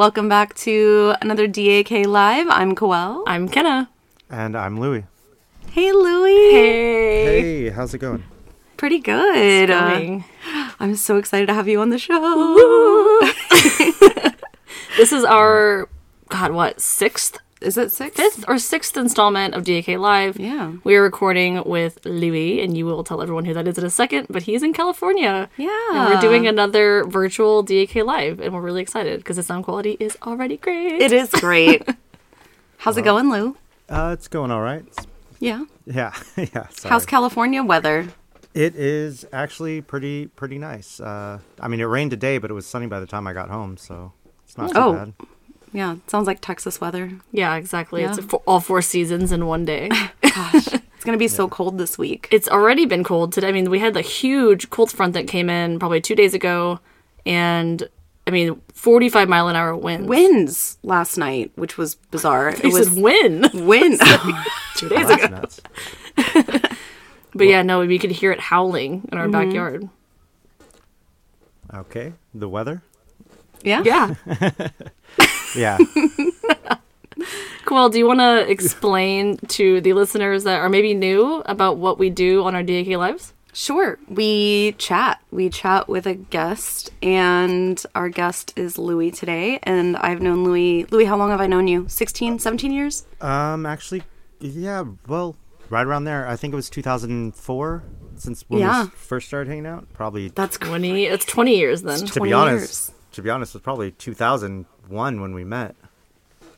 Welcome back to another DAK Live. I'm Coel. I'm Kenna. And I'm Louie. Hey, Louie. Hey. Hey, how's it going? Pretty good. Uh, I'm so excited to have you on the show. This is our God, what sixth, Is it sixth? fifth, or sixth installment of DAK Live. Yeah. we are recording with Louie, and you will tell everyone who that is in a second. But he's in California. Yeah. and we're doing another virtual DAK Live, and we're really excited because the sound quality is already great. It is great. How's it going, Lou? Uh, it's going all right. It's- Yeah. yeah, yeah. Sorry. How's California weather? it is actually pretty pretty nice. Uh, I mean, it rained today, but it was sunny by the time I got home, so it's not too Oh. bad. Yeah, sounds like Texas weather. yeah, exactly. Yeah. It's for all four seasons in one day. Gosh, it's gonna be so cold this week. it's already been cold today. I mean, we had the huge cold front that came in probably two days ago, and I mean, 45 mile an hour winds. Winds last night, which was bizarre. It It was was wind wind. two days That's ago. nuts. But yeah, no, we could hear it howling in our Mm-hmm. backyard. Okay, the weather. yeah. Yeah. Yeah. Cool. Do you want to explain to the listeners that are maybe new about what we do on our DAK lives? Sure. We chat. We chat with a guest, and our guest is Louie today. And I've known Louie. Louie, how long have I known you? 16, 17 years? um, actually, yeah. Well, right around there. I think it was 2004 since when Yeah. we first started hanging out. Probably. That's 20. It's 20 years then. to 20 be honest, years. To be honest, it was probably 2001 when we met.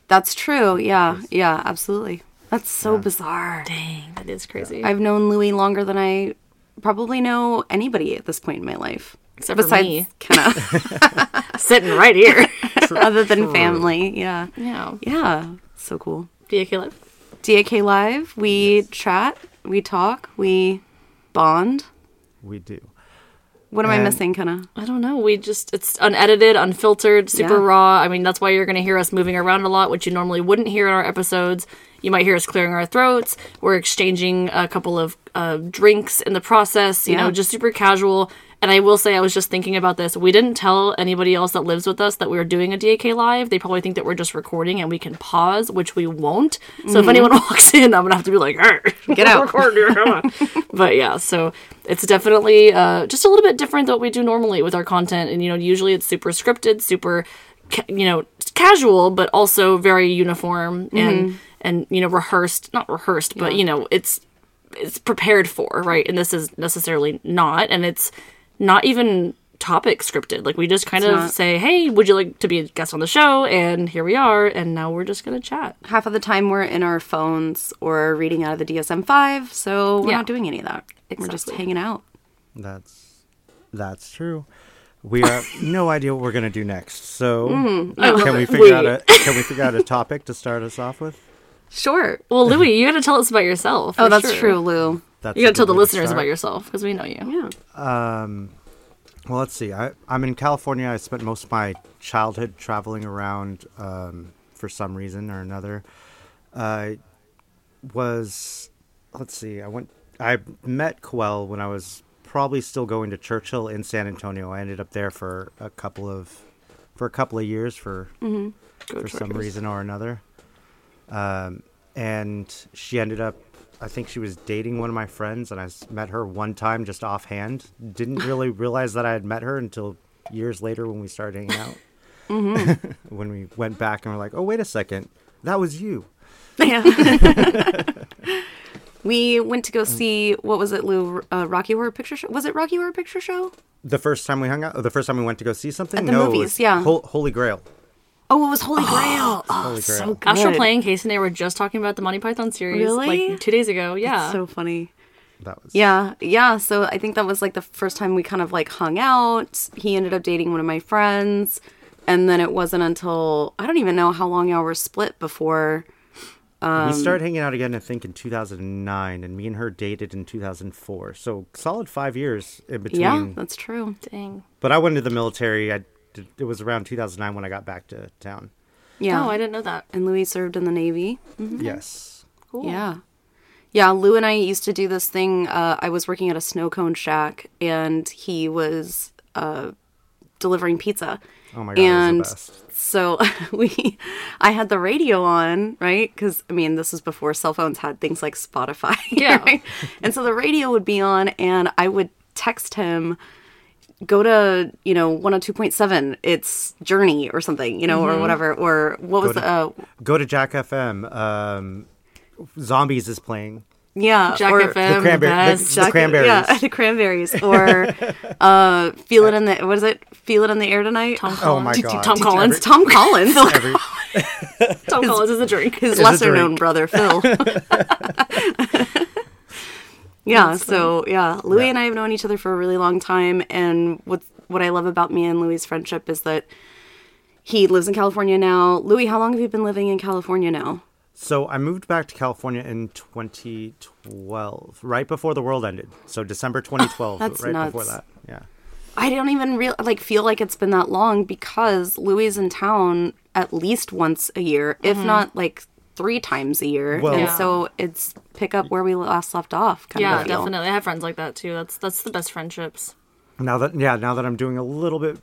That's true. Yeah. Yeah, absolutely. That's so bizarre. Dang, that is crazy. I've known Louie longer than I probably know anybody at this point in my life. Except for Besides me. Kenna, Sitting right here. other than family. Yeah. yeah. Yeah. So cool. DAK live. DAK Live, we chat, we talk, we bond. We do. What am I And- missing, Kenna? I don't know. We just it's unedited, unfiltered, super Yeah. raw. I mean, that's why you're going to hear us moving around a lot, which you normally wouldn't hear in our episodes. You might hear us clearing our throats. We're exchanging a couple of uh, drinks in the process. You Yeah. know, just super casual. And I will say, I was just thinking about this. We didn't tell anybody else that lives with us that we were doing a DAK live. They probably think that we're just recording and we can pause, which we won't. So if anyone walks in, I'm gonna have to be like, "Hey, Get out." record here, come on." but yeah, so it's definitely uh, just a little bit different than what we do normally with our content. And you know, usually it's super scripted, super, ca- you know, casual, but also very uniform and and you know rehearsed, not rehearsed, but you know, it's it's prepared for right. And this is necessarily not, and it's not even topic scripted. Like we just kind of not. say, "Hey, would you like to be a guest on the show?" And here we are, and now we're just gonna chat. Half of the time we're in our phones or reading out of the DSM 5, so we're Yeah. not doing any of that. We're just hanging out. That's that's true. We have no idea what we're gonna do next. So Mm. can we figure out a can we figure out a topic to start us off with? Sure. Well, Louie, you got to tell us about yourself. Oh, that's sure. true, Lou. That's You gotta tell the listeners start. about yourself because we know you. Yeah. Um, well, let's see. I, I'm in California. I spent most of my childhood traveling around um, for some reason or another. I was, let's see. I went. I met Coel when I was probably still going to Churchill in San Antonio. I ended up there for a couple of for a couple of years for Go for some reason or another. Um, and she ended up, I think she was dating one of my friends, and I met her one time just offhand. Didn't really realize that I had met her until years later when we started hanging out. Mm-hmm. when we went back and were like, oh, wait a second, that was you. Yeah. we went to go see, what was it, Lou? Uh, Rocky Horror Picture Show? Was it Rocky Horror Picture Show? The first time we hung out, the first time we went to go see something? At the no, movies, yeah. Hol- Holy Grail. Oh, it was Holy Grail. Oh, Holy so Grail. good. Astral Playing, Casey and I were just talking about the Monty Python series Really? like two days ago. Yeah. So funny. That was Yeah, yeah. So I think that was like the first time we kind of like hung out. He ended up dating one of my friends. And then it wasn't until I don't even know how long y'all were split before. Um, we started hanging out again, I think, in 2009, and me and her dated in 2004. So solid five years in between. Yeah, that's true. Dang. But I went into the military. I did, it was around 2009 when I got back to town. Yeah. Oh, I didn't know that. and Louie served in the Navy. Yes. Cool. Yeah. Yeah, Lou and I used to do this thing. Uh, I was working at a snow cone shack, and he was uh, delivering pizza. Oh my god, and the best. so we, I had the radio on, right? Because I mean, this was before cell phones had things like Spotify. Yeah. right? And so the radio would be on, and I would text him, go to you know one hundred two point seven. It's Journey or something, you know, Mm-hmm. or whatever. Or what was to- the uh, Go to Jack FM. Um, Zombies is playing. yeah Jack or, FM, cranberry- the the- best. the cranberries. Yeah, the cranberries. Or uh, feel it in the what is it? Feel it in the air tonight. Tom Oh my Collins. god. Tom Collins. Tom Collins. Tom Collins is a drink. his lesser known brother Phil. Yeah, so yeah, Louie and I have known each other for a really long time, and what what I love about me and Louie's friendship is that he lives in California now. Louie, how long have you been living in California now? so I moved back to California in 2012, right before the world ended. So December 2012, That's right nuts. before that. Yeah. I don't even real like feel like it's been that long because Louie is in town at least once a year, if mm-hmm. not like three times a year, Well- and Yeah. so it's pick up where we last left off. Kind Yeah, of definitely. I have friends like that too. That's that's the best friendships. Now that yeah, now that I'm doing a little bit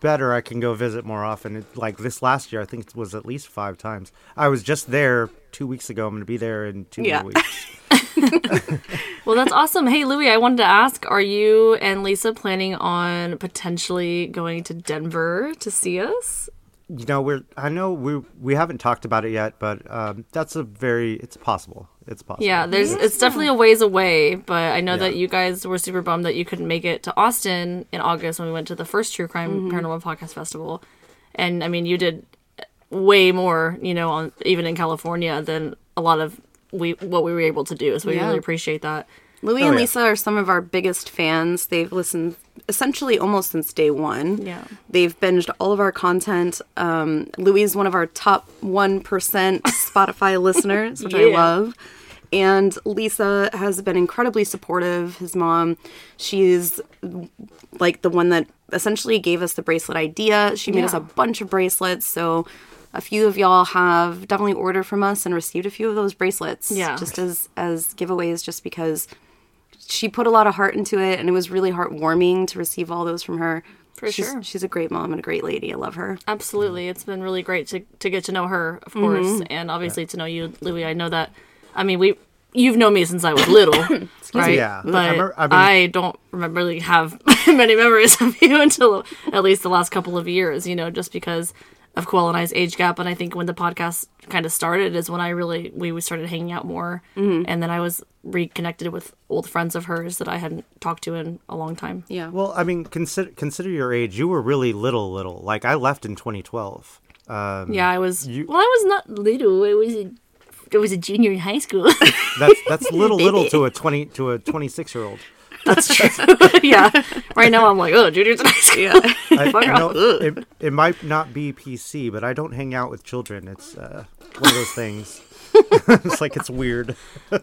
better, I can go visit more often. It, like this last year, I think it was at least five times. I was just there two weeks ago. I'm going to be there in two Yeah. more weeks. Well, that's awesome. Hey, Louie, I wanted to ask: Are you and Lisa planning on potentially going to Denver to see us? You know, we're I know we we haven't talked about it yet, but um, that's a very it's possible. It's possible. Yeah, there's it's definitely a ways away, but I know that you guys were super bummed that you couldn't make it to Austin in August when we went to the first True Crime Paranormal Podcast Festival. And I mean, you did way more, you know, on even in California than a lot of we what we were able to do. So we Yeah. really appreciate that. Louie Oh, and yeah. Lisa are some of our biggest fans. They've listened essentially almost since day one. Yeah. They've binged all of our content. Um, Louie is one of our top 1% Spotify listeners, which I love. And Lisa has been incredibly supportive. His mom, she's like the one that essentially gave us the bracelet idea. She made us a bunch of bracelets. So a few of y'all have definitely ordered from us and received a few of those bracelets. Yeah. Just as as giveaways just because she put a lot of heart into it and it was really heartwarming to receive all those from her. For she's, sure. She's a great mom and a great lady. I love her. Absolutely. It's been really great to, to get to know her, of course, mm-hmm. and obviously to know you, Louie. I know that, I mean, we, you've known me since I was little, right? Yeah. But I I, remember- I've been- don't remember really have many memories of you until at least the last couple of years, you know, just because of Quell and I's age gap. And I think when the podcast kind of started is when I really, we started hanging out more. And then I was reconnected with old friends of hers that I hadn't talked to in a long time. Yeah. Well, I mean, consider consider your age. You were really little, little. Like I left in 2012. Um, Yeah, I was, You- well, I was not little. It was a, I was a junior in high school. that's that's little, little to a 20 to a 26 year old. That's true. yeah. Right now I'm like, oh, juniors in high school. Yeah. I, I know it, it might not be PC, but I don't hang out with children. It's uh, one of those things. it's like it's weird.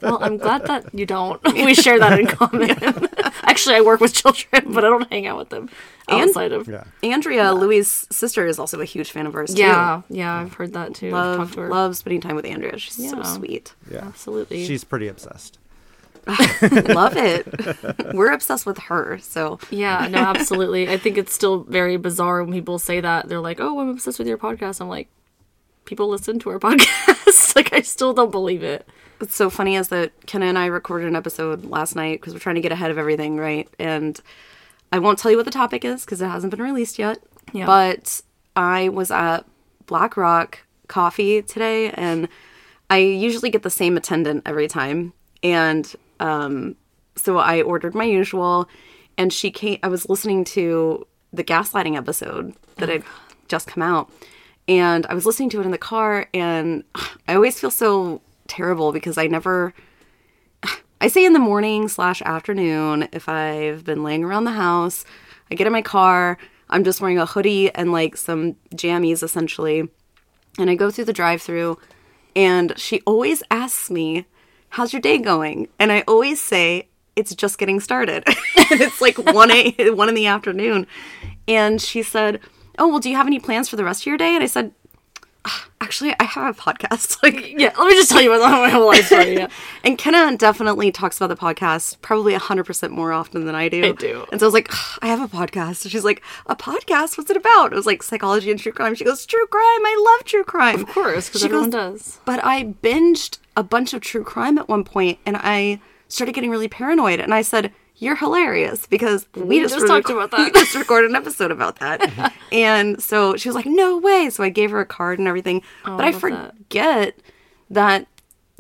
Well, I'm glad that you don't. We share that in common. Actually, I work with children, but I don't hang out with them outside of. Yeah. Andrea, Louie's sister, is also a huge fan of ours too. Yeah, yeah, I've heard that too. Love, to love spending time with Andrea. She's so sweet. Yeah. Absolutely. She's pretty obsessed. love it. We're obsessed with her. So Yeah, no, absolutely. I think it's still very bizarre when people say that. They're like, "Oh, I'm obsessed with your podcast." I'm like, people listen to our podcast. like, I still don't believe it. what's so funny is that Kenna and I recorded an episode last night because we're trying to get ahead of everything, right? And I won't tell you what the topic is because it hasn't been released yet. Yeah. But I was at Black Rock Coffee today, and I usually get the same attendant every time. And um, so I ordered my usual, and she came. I was listening to the gaslighting episode that had just come out, and I was listening to it in the car, and I always feel so terrible because I never. I say in the morning slash afternoon if I've been laying around the house. I get in my car. I'm just wearing a hoodie and like some jammies essentially, and I go through the drive-through, and she always asks me, "How's your day going?" And I always say, "It's just getting started." and it's like one a one in the afternoon, and she said, "Oh well, do you have any plans for the rest of your day?" And I said, actually, I have a podcast. Like, Yeah, let me just tell you about my whole life story. Yeah. and Kenna definitely talks about the podcast probably 100% more often than I do. I do. And so I was like, I have a podcast. And she's like, a podcast? What's it about? It was like psychology and true crime. She goes, true crime. I love true crime. Of course, because everyone goes, does. But I binged a bunch of true crime at one point and I started getting really paranoid. And I said, You're hilarious because we, We just, just talked about that. We just recorded an episode about that. and so she was like, No way. So I gave her a card and everything. Oh, but I love that. forget that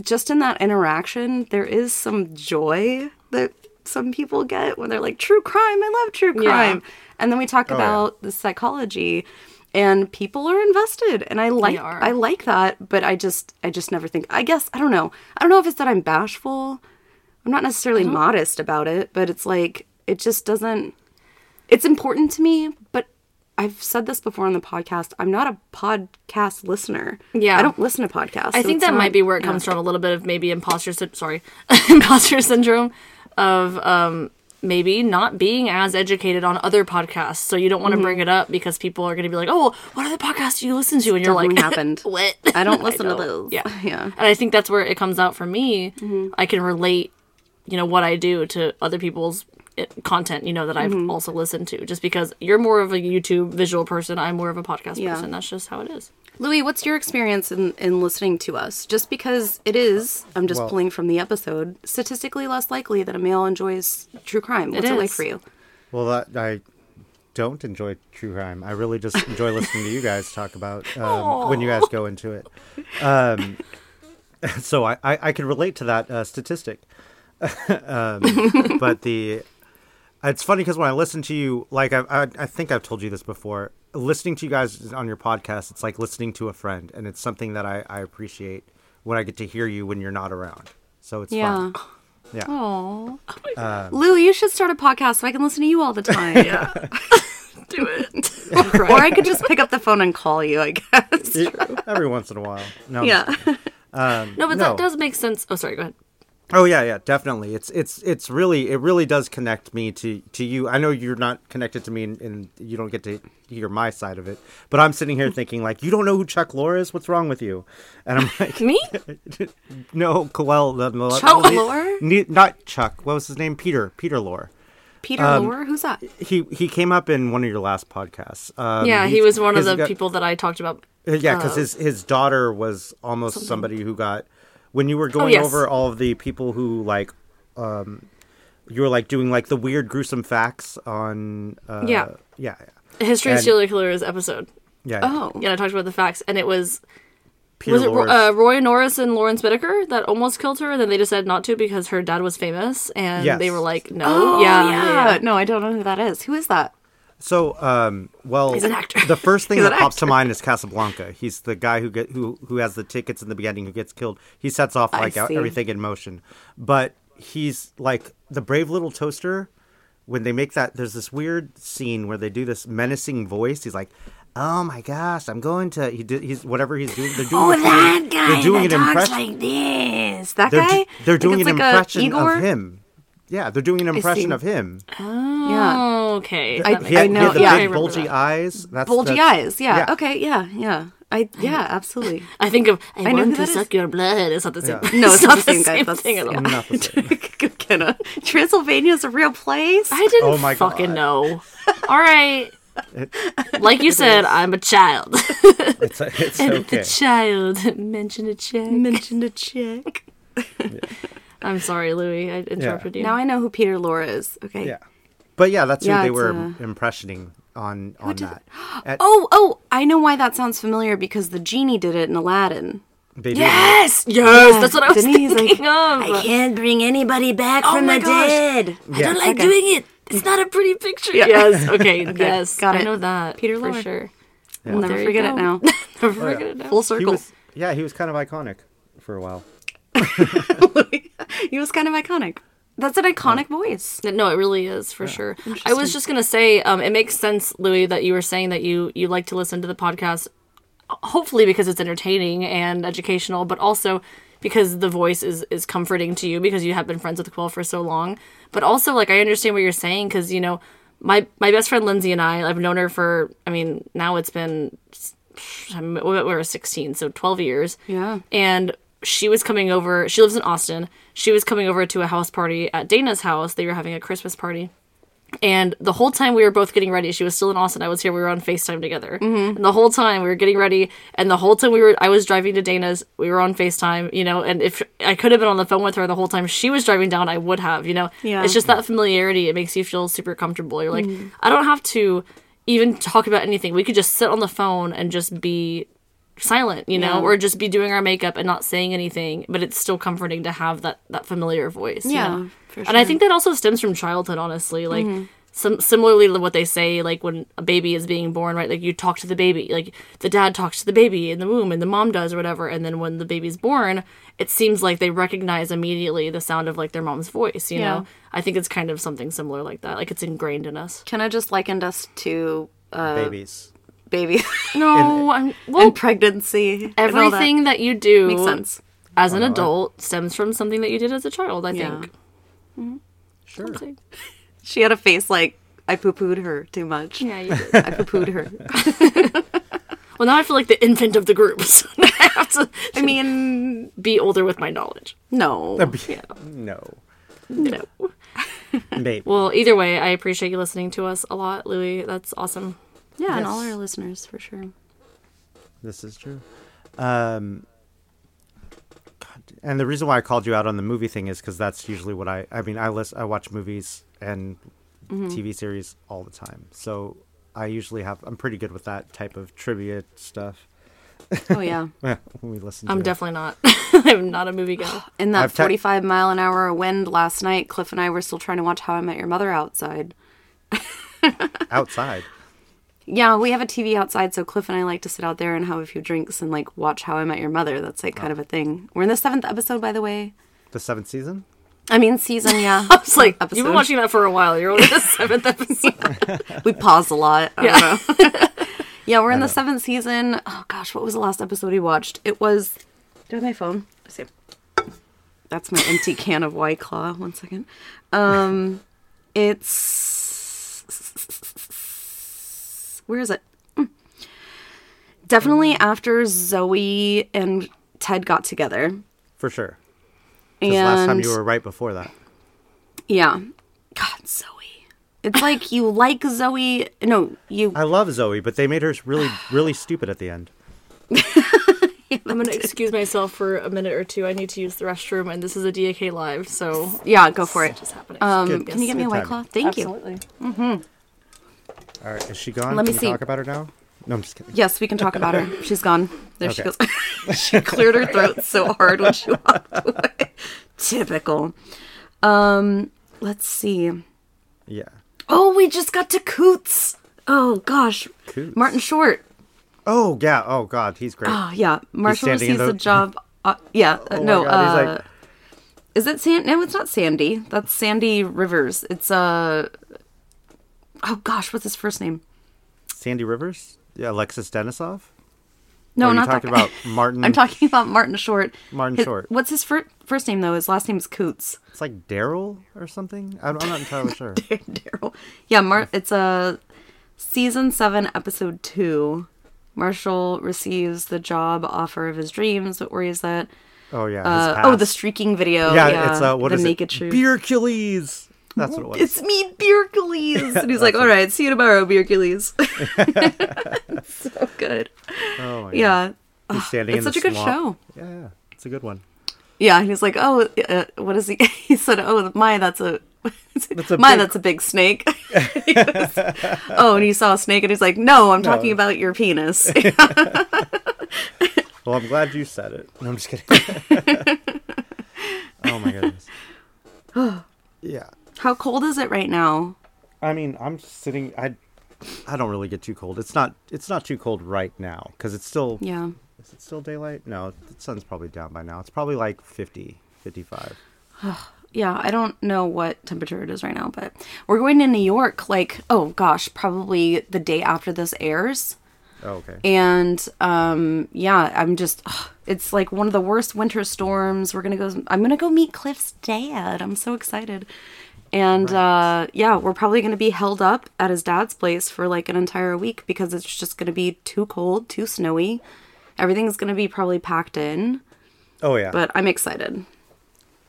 just in that interaction, there is some joy that some people get when they're like, True crime. I love true Yeah. crime. And then we talk oh, yeah. about the psychology. And people are invested, and I like. I like that, but I just I just never think. I guess I don't know. I don't know if it's that I'm bashful. I'm not necessarily modest about it, but it's like it just doesn't. It's important to me, but I've said this before on the podcast. I'm not a podcast listener. Yeah. I don't listen to podcasts. I so think that not- might be where it yeah. comes from a little bit of maybe imposter sy- sorry imposter syndrome of um maybe not being as educated on other podcasts so you don't want to bring it up because people are going to be like oh what other podcasts do you listen to and you're like happened. what I don't listen to those. yeah yeah. and i think that's where it comes out for me Mm-hmm. i can relate you know what i do to other people's eh, content you know that i've Mm-hmm. also listened to just because you're more of a youtube visual person i'm more of a podcast Yeah. person that's just how it is Louie, what's your experience in, in listening to us? Just because it is, I'm just Well- pulling from the episode, statistically less likely that a male enjoys true crime. What's it, like for you? Well, that, I don't enjoy true crime. I really just enjoy listening to you guys talk about um, when you guys go into it. Um, so I, I, I can relate to that uh, statistic. um, but the it's funny because when I listen to you, like I, I, I think I've told you this before. Listening to you guys on your podcast, it's like listening to a friend, and it's something that I, I appreciate when I get to hear you when you're not around. So it's Yeah. fun. Yeah. Oh. Um, Lou, you should start a podcast so I can listen to you all the time. yeah do it or I could just pick up the phone and call you, I guess. Every once in a while. No, yeah. Um, No, but No. that does make sense. Oh, sorry. Go ahead. Oh yeah, yeah, definitely. It's it's it's really it really does connect me to to you. I know you're not connected to me, and, and you don't get to hear my side of it. But I'm sitting here thinking like, you don't know who Chuck Lorre is? What's wrong with you? And I'm like, Me? no, well, the, the, Chuck Lorre? not Chuck. What was his name? Peter. Peter Lorre. Peter Um, Lorre? Who's that? He he came up in one of your last podcasts. Um, yeah, he was one of the guy- people that I talked about. Uh, Yeah, because uh, his his daughter was almost somebody who got when you were going Oh, yes. over all of the people who like um you were like doing like the weird gruesome facts on uh Yeah. yeah History of And- Serial Killers episode. yeah Oh. Yeah, I talked about the facts, and it was Peter was it Ro- uh, Roy Norris and Lawrence Bittaker that almost killed her, and then they decided not to because her dad was famous, and Yes. they were like, no, Oh, yeah, yeah. yeah, yeah. No, I don't know who that is. Who is that? So um well He's an actor. the first thing that pops to mind is Casablanca. He's the guy who get who who has the tickets in the beginning who gets killed. He sets off like everything in motion. But he's like the brave little toaster when they make that there's this weird scene where they do this menacing voice. He's like oh my gosh i'm going to he did he's whatever he's doing they're doing it- they're doing an impression. like this. That they're, guy? they're doing an like impression of him yeah they're doing an impression of him oh, Yeah. Oh, okay. I- he had, I he know, had the yeah. big bulgy that. eyes that's Bulgy that's- eyes. Yeah. yeah. Okay. Yeah. Yeah. I yeah. Absolutely. I think of I, I know want to that is. suck your blood. It's not the same. Yeah. No, it's not the same guy. same That's- thing at all. yeah. not the same. Kenna. Uh, Transylvania's a real place. I didn't Oh my fucking God. know. All right. Like you said, I'm a child. it's, it's and okay the child mentioned a check. mentioned a chick. I'm sorry, Louie. I interrupted you. Now I know who Peter Lorre is. Okay. yeah but yeah that's Yeah, who they were uh, impressioning on on did- that At- Oh, oh, I know why that sounds familiar because the genie did it in Aladdin. they did Yes, yes, that's what I was Didn't he? He's thinking like, of. can't bring anybody back Oh my gosh. dead. I don't like Okay. doing it. It's not a pretty picture. Yes. Okay. Yes. got I it. know that. Peter for Lorre. sure. We'll never there you forget it now. Never forget it now. Full he circle. was yeah he was kind of iconic for a while he was kind of iconic. That's an iconic voice. No, it really is for sure. I was just gonna say, um, it makes sense, Louie, that you were saying that you you like to listen to the podcast, hopefully because it's entertaining and educational, but also because the voice is is comforting to you because you have been friends with Quill for so long. But also, like, I understand what you're saying because you know, my my best friend Lindsay and I, I've known her for, I mean, now it's been I mean, we were 16, so 12 years. Yeah. And she was coming over. She lives in Austin. She was coming over to a house party at Dana's house. They were having a Christmas party. And the whole time we were both getting ready, she was still in Austin. I was here. We were on Facetime together. Mm-hmm. And the whole time we were getting ready, and the whole time we were, I was driving to Dana's. We were on Facetime, you know. And if I could have been on the phone with her the whole time she was driving down, I would have, you know. Yeah. It's just that familiarity. It makes you feel super comfortable. You're like, mm. I don't have to even talk about anything. We could just sit on the phone and just be silent, you know, Yeah. or just be doing our makeup and not saying anything, but it's still comforting to have that that familiar voice. you Yeah, know? for And I think that also stems from childhood, honestly. Like some similarly to what they say, like when a baby is being born, right? Like you talk to the baby, like the dad talks to the baby in the womb, and the mom does or whatever. And then when the baby's born, it seems like they recognize immediately the sound of like their mom's voice. You Yeah. know, I think it's kind of something similar like that. Like it's ingrained in us. Kind of just likened us to uh, Babies. Baby No, I'm well. and pregnancy. and that. Everything that you do makes sense. as an I- adult stems from something that you did as a child. I Yeah. think. Sure. She had a face like I poo pooed her too much. Yeah, you did. I poo pooed her. well, now I feel like the infant of the group. So I have to I mean, be older with my knowledge. no. Yeah. No. No. Maybe. Well, either way, I appreciate you listening to us a lot, Louie. That's awesome. Yeah, and all our listeners for sure. This is true. Um, God, and the reason why I called you out on the movie thing is because that's usually what I. I mean, I list, I watch movies and TV series all the time, so I usually have. I'm pretty good with that type of trivia stuff. Oh yeah. when we listen. To I'm it. definitely not. I'm not a movie guy. In that I've 45 mile an hour wind last night, Cliff and I were still trying to watch How I Met Your Mother outside. outside. Yeah, we have a TV outside, so Cliff and I like to sit out there and have a few drinks and like watch How I Met Your Mother. That's like kind of a thing. We're in the seventh episode, by the way. The seventh season. I mean, season, yeah. I was like, Episode. you've been watching that for a while. You're only the seventh episode. we pause a lot. I Yeah. don't know. yeah, we're in the seventh season. Oh gosh, what was the last episode we watched? It was. Do I have my phone? Let's see. That's my empty can of White Claw. One second. Um, it's where is it? Mm. Definitely after Zoe and Ted got together. For sure. And Because last time you were right before that. yeah, God, Zoe. It's like you like Zoe. No, you I love Zoe, but they made her really, really stupid at the end. I'm going to excuse myself for a minute or two. I need to use the restroom, and this is a DAK live, so Yeah, go for it. just happening. Um, Good. can you get me a white timing. claw? Thank you. Absolutely. All right, is she gone? Let me we see. talk about her now? No, I'm just kidding. Yes, we can talk about her. She's gone. There she goes. she cleared her throat so hard when she walked away. Typical. Um, let's see. Yeah. Oh, we just got to Cootes. Oh gosh, Cootes. Martin Short. Oh yeah. Oh god, he's great. Oh yeah, Marshall receives the- the job. Uh, yeah, Oh no. God, uh, like- is it San? No, it's not Sandy. That's Sandy Rivers. It's uh. Oh gosh, what's his first name? Sandy Rivers. Yeah, Alexis Denisof. No, Or not talking about Martin. I'm talking about Martin Short. Martin His- Short. What's his fir- first name though? His last name is Cootes. It's like Daryl or something. I'm, I'm not entirely sure. Daryl. Yeah, Mar- it's a season seven, episode two. Marshall receives the job offer of his dreams. What worries that? Oh yeah. Uh, oh, the streaking video. Yeah, Yeah, it's uh, what the is naked it? Beercules. That's what it was. It's me, Beercules. And he's like, all right, see you tomorrow, Beercules. so good. oh my Yeah. God. He's standing It's in such a good swamp. show. Yeah, yeah, it's a good one. Yeah, he was like, oh, uh, what is he? He said, oh, my, that's a, That's a my, big- that's a big snake. Goes, oh, and he saw a snake, and he's like, no, I'm talking about your penis. Well, I'm glad you said it. No, I'm just kidding. oh my goodness. yeah. How cold is it right now? I mean, I'm sitting. I, I don't really get too cold. It's not. It's not too cold right now because it's still. Yeah. Is it still daylight? No, the sun's probably down by now. It's probably like 50, 55. Yeah, I don't know what temperature it is right now, but we're going to New York like, oh gosh, probably the day after this airs. Oh, okay. And um yeah, I'm just ugh, it's like one of the worst winter storms. We're going to go I'm going to go meet Cliff's dad. I'm so excited. And uh, yeah, we're probably going to be held up at his dad's place for like an entire week because it's just going to be too cold, too snowy. Everything's going to be probably packed in, Oh yeah. but I'm excited.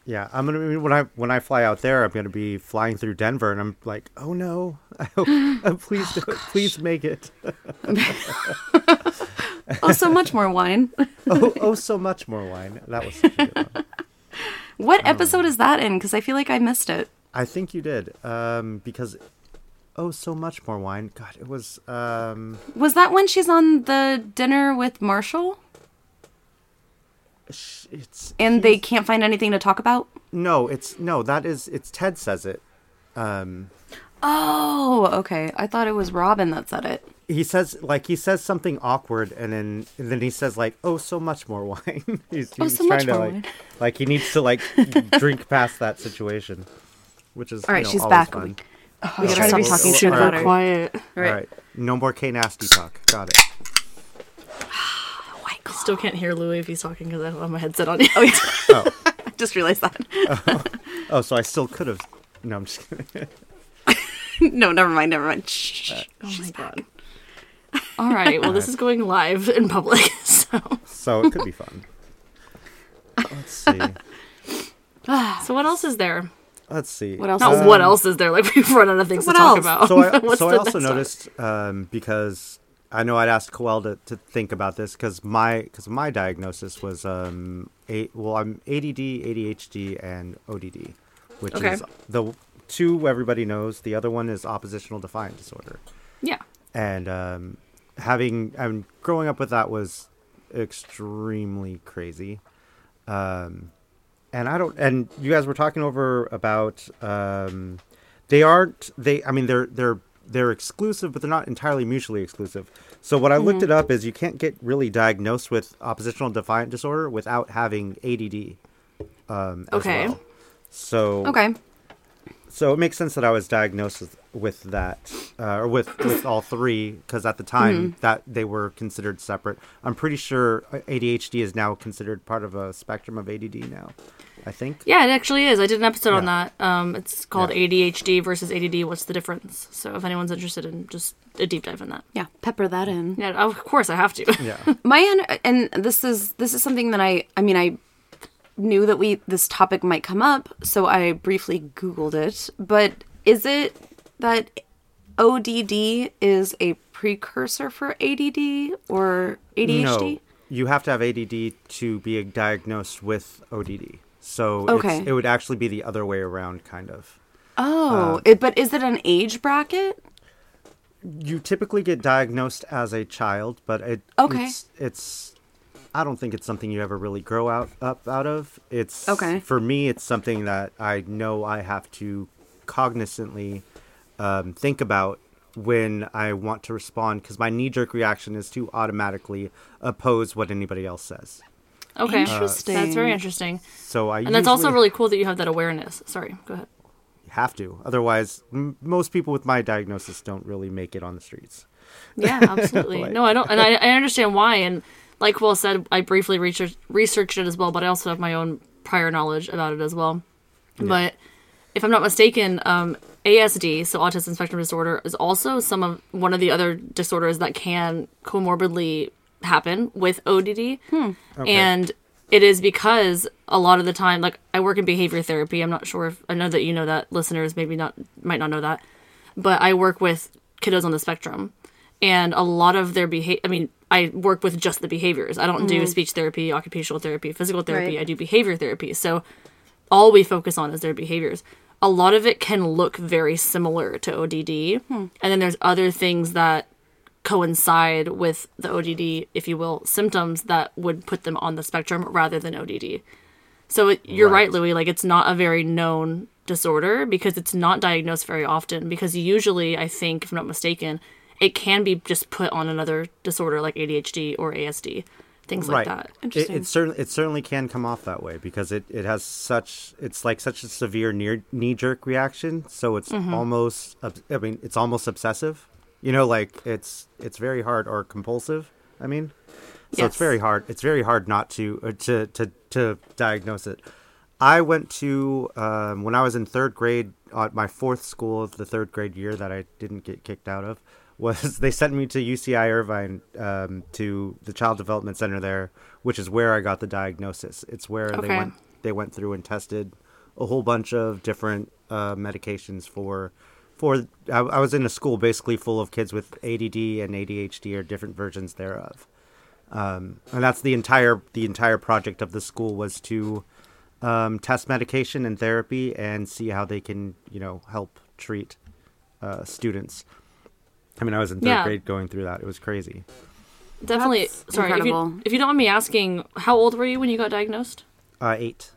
Yeah, I'm gonna be when I when I fly out there, I'm gonna be flying through Denver, and I'm like, oh no, I hope, uh, please, it. please make it. Oh, so much more wine. Oh, oh, so much more wine. That was such a good one. What episode is that in? Because I feel like I missed it. I think you did, um, because oh, so much more wine. God, it was. Um, Was that when she's on the dinner with Marshall it's and they can't find anything to talk about? no, it's no. That is it's Ted says it. Um, Oh, okay. I thought it was Robin that said it. he says like he says something awkward, and then and then he says like, oh, so much more wine. he's, Oh, he's so much trying to more like wine. like he needs to like drink past that situation, which is All right, you know, she's back. fun. We, we gotta stop be talking shit super about her. quiet. All right, no more K nasty talk. Got it. Oh White Claw. Still can't hear Louie if he's talking because I don't have my headset on. Oh, Oh, I just realized that. oh, so I still could have. No, I'm just kidding. no, never mind. Never mind. Shh. oh my god. All right. Well, this is going live in public, so So it could be fun. Let's see. so what else is there? Let's see. What else Not is what else is there? Like we've run out of things What to talk else? about. So I, What's so I also noticed um, because I know I'd asked Coel to, to think about this because my because my diagnosis was um a, well I'm ADD, ADHD, and ODD, which Okay. is the two everybody knows. The other one is oppositional defiant disorder. Yeah. and um, having I mean, growing up with that was extremely crazy. Um, and I don't. And you guys were talking over about um, they aren't. They. I mean, they're they're they're exclusive, but they're not entirely mutually exclusive. So what I looked it up is you can't get really diagnosed with oppositional defiant disorder without having ADD. Um, Okay. well. So Okay. So it makes sense that I was diagnosed with, with that, uh, or with with all three, because at the time that they were considered separate. I'm pretty sure ADHD is now considered part of a spectrum of ADD now. I think. Yeah, it actually is. I did an episode on that. Um, it's called Yeah. ADHD versus ADD. What's the difference? So if anyone's interested in just a deep dive in that, Yeah. Pepper that in. yeah, of course I have to. Yeah. my un- and this is this is something that I I mean I knew that we this topic might come up, so I briefly googled it. But is it that ODD is a precursor for ADD or ADHD? No, you have to have ADD to be diagnosed with ODD. So it's- Okay. it would actually be the other way around, kind of. Oh, uh, it, but is it an age bracket? You typically get diagnosed as a child, but it Okay. it's, it's I don't think it's something you ever really grow out up out of. It's Okay. For me, it's something that I know I have to cognizantly um, think about when I want to respond because my knee jerk reaction is to automatically oppose what anybody else says. Okay, Interesting. That's very interesting, So I and that's also really cool that you have that awareness. Sorry, go ahead. You have to. Otherwise, m- most people with my diagnosis don't really make it on the streets. Yeah, absolutely. Like- no, I don't, and I, I understand why. And like Will said, I briefly researched researched it as well, but I also have my own prior knowledge about it as well. But if I'm not mistaken, um, ASD, so autism spectrum disorder, is also some of one of the other disorders that can comorbidly happen with ODD, and it is because a lot of the time, like I work in behavior therapy. I'm not sure if I know that you know that listeners maybe not might not know that, but I work with kiddos on the spectrum, and a lot of their behavior. I mean, I work with just the behaviors. I don't do mm-hmm. speech therapy, occupational therapy, physical therapy. Right. I do behavior therapy. So all we focus on is their behaviors. A lot of it can look very similar to ODD, hmm. and then there's other things that coincide with the ODD, if you will, symptoms that would put them on the spectrum rather than ODD. So it, you're right. Right. Louie. Like it's not a very known disorder because it's not diagnosed very often. Because usually, I think, if I'm not mistaken, it can be just put on another disorder like ADHD or ASD, things like that. It, Interesting. it certainly it certainly can come off that way because it, it has such it's like such a severe near knee jerk reaction. So it's Mm-hmm. almost I mean it's almost obsessive. You know, like it's it's very hard or compulsive. I mean, so Yes. it's very hard. It's very hard not to uh, to to to diagnose it. I went to um, when I was in third grade. at my fourth school of the third grade year that I didn't get kicked out of was they sent me to UCI Irvine um, to the Child Development Center there, which is where I got the diagnosis. It's where they went they went through and tested a whole bunch of different uh, medications for for. I, I was in a school basically full of kids with ADD and ADHD or different versions thereof um, and that's the entire the entire project of the school was to um, test medication and therapy and see how they can you know help treat uh, students. I mean, I was in third Yeah. grade going through that. It was crazy. Definitely. That's sorry, if incredible. you, if you don't mind me asking, how old were you when you got diagnosed? Uh, eight.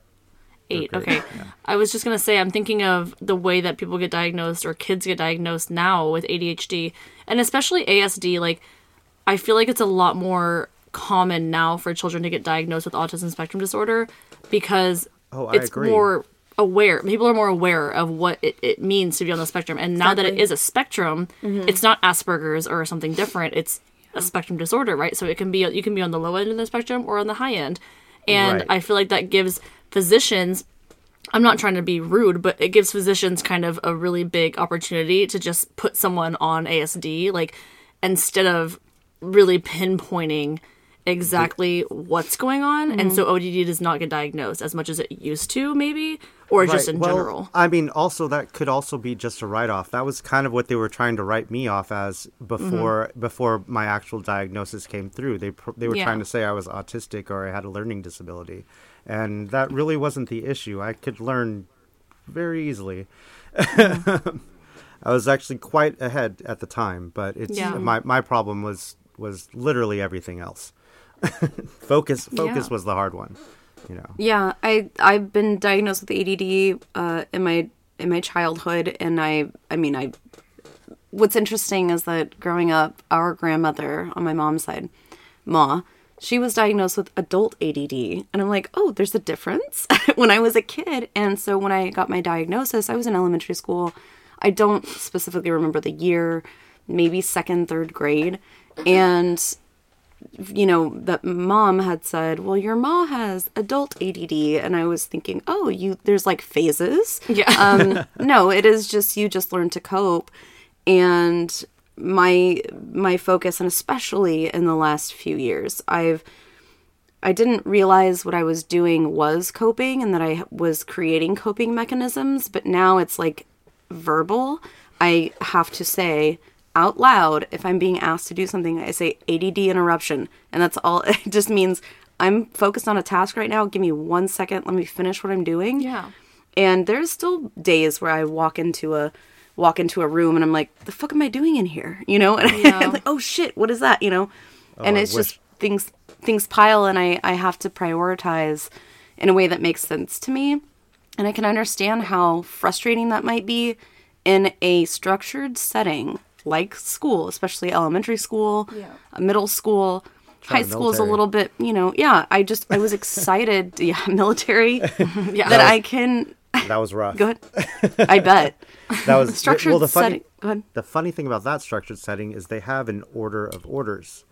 Eight. Okay, Okay. I was just gonna say, I'm thinking of the way that people get diagnosed or kids get diagnosed now with ADHD, and especially ASD. Like, I feel like it's a lot more common now for children to get diagnosed with autism spectrum disorder because Oh, it's agree. more aware. People are more aware of what it, it means to be on the spectrum, and now that it is a spectrum, mm-hmm. it's not Asperger's or something different. It's a spectrum disorder, right? So it can be you can be on the low end of the spectrum or on the high end, and Right. I feel like that gives physicians I'm not trying to be rude, but it gives physicians kind of a really big opportunity to just put someone on ASD, like instead of really pinpointing exactly what's going on. And mm-hmm. so ODD does not get diagnosed as much as it used to, maybe, or just in well, general. I mean, also that could also be just a write off. That was kind of what they were trying to write me off as before Mm-hmm. before my actual diagnosis came through. They they were Yeah. trying to say I was autistic or I had a learning disability, and that really wasn't the issue. I could learn very easily. I was actually quite ahead at the time, but it's Yeah. my my problem was was literally everything else. focus focus Yeah. was the hard one, you know. Yeah, I I've been diagnosed with ADD uh, in my in my childhood, and I I mean I. What's interesting is that growing up, our grandmother on my mom's side, Ma, she was diagnosed with adult ADD, and I'm like, oh, there's a difference when I was a kid, and so when I got my diagnosis, I was in elementary school. I don't specifically remember the year, maybe second, third grade, and you know, that mom had said, "Well, your mom has adult ADD," and I was thinking, "Oh, you there's like phases." Yeah. um, no, it is just you just learn to cope, and my my focus, and especially in the last few years, I've I didn't realize what I was doing was coping and that I was creating coping mechanisms, but now it's like verbal. I have to say out loud if I'm being asked to do something, I say ADD interruption. And that's all. It just means I'm focused on a task right now. Give me one second. Let me finish what I'm doing. Yeah. And there's still days where I walk into a walk into a room and I'm like, the fuck am I doing in here? You know? And I'm like, oh shit, what is that? You know? Oh, and I it's wish- just things things pile and I, I have to prioritize in a way that makes sense to me. And I can understand how frustrating that might be in a structured setting like school, especially elementary school, Yeah. middle school. High Child school is a little bit, you know, yeah. I just I was excited, yeah, military, Yeah. that I can That was rough. go ahead. I bet That was structured well, the funny, setting. Go ahead. the funny thing about that structured setting is they have an order of orders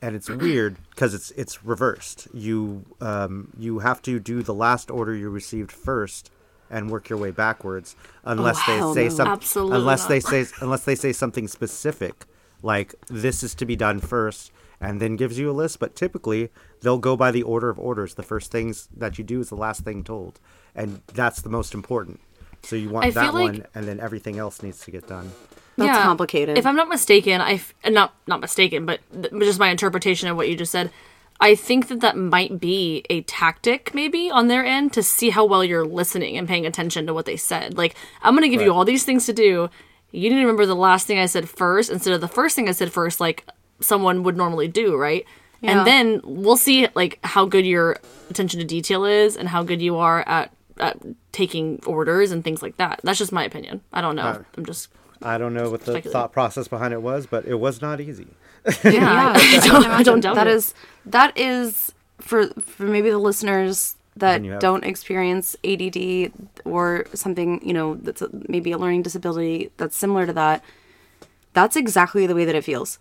and it's weird because it's it's reversed you um, you have to do the last order you received first and work your way backwards unless Oh, hell they say no. something Absolutely unless not. they say unless they say something specific like this is to be done first and then gives you a list but typically they'll go by the order of orders the first things that you do is the last thing told and that's the most important so you want I that feel like- one and then everything else needs to get done That's complicated. If I'm not mistaken, I f- not not mistaken, but th- just my interpretation of what you just said. I think that that might be a tactic, maybe on their end, to see how well you're listening and paying attention to what they said. Like, I'm gonna give you all these things to do. You need to remember the last thing I said first instead of the first thing I said first, like someone would normally do, right? Yeah. And then we'll see like how good your attention to detail is and how good you are at, at taking orders and things like that. That's just my opinion. I don't know. Uh, I'm just I don't know what the thought process behind it was, but it was not easy. Yeah. I don't, I don't doubt that it. is that is for for maybe the listeners that have- don't experience ADD or something you know that's a, maybe a learning disability that's similar to that. That's exactly the way that it feels.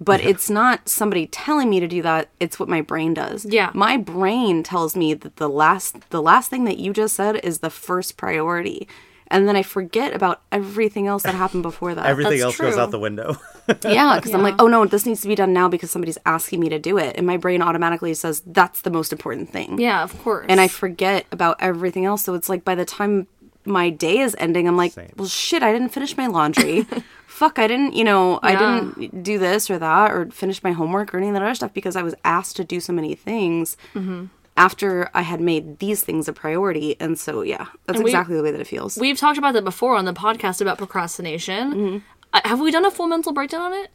but it's not somebody telling me to do that. It's what my brain does. Yeah. My brain tells me that the last the last thing that you just said is the first priority. And then I forget about everything else that happened before that. Everything That's else goes out the window. Yeah, because I'm like, oh no, this needs to be done now because somebody's asking me to do it. And my brain automatically says that's the most important thing. Yeah, of course. And I forget about everything else. So it's like by the time my day is ending, I'm like, Same. well, shit, I didn't finish my laundry. Fuck, I didn't, you know, I didn't do this or that or finish my homework or any of that other stuff because I was asked to do so many things Mm-hmm. After I had made these things a priority. And so, yeah, that's we- exactly the way that it feels. We've talked about that before on the podcast about procrastination. Mm-hmm. Uh, Have we done a full mental breakdown on it?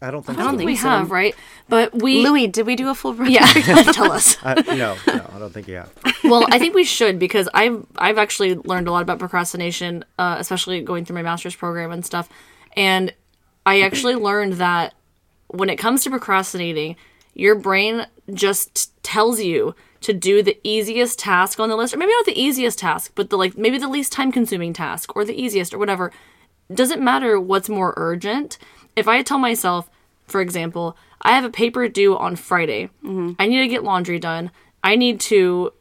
I don't think I don't so. think we so. have, right? But we. Louie, did we do a full breakdown? Yeah, tell us. I, no, no, I don't think you have. well, I think we should because I've I've actually learned a lot about procrastination, uh, especially going through my master's program and stuff. And I actually learned that when it comes to procrastinating, your brain just tells you to do the easiest task on the list, or maybe not the easiest task, but the like maybe the least time consuming task, or the easiest, or whatever. Doesn't matter what's more urgent. If I tell myself, for example, I have a paper due on Friday, mm-hmm. I need to get laundry done. I need to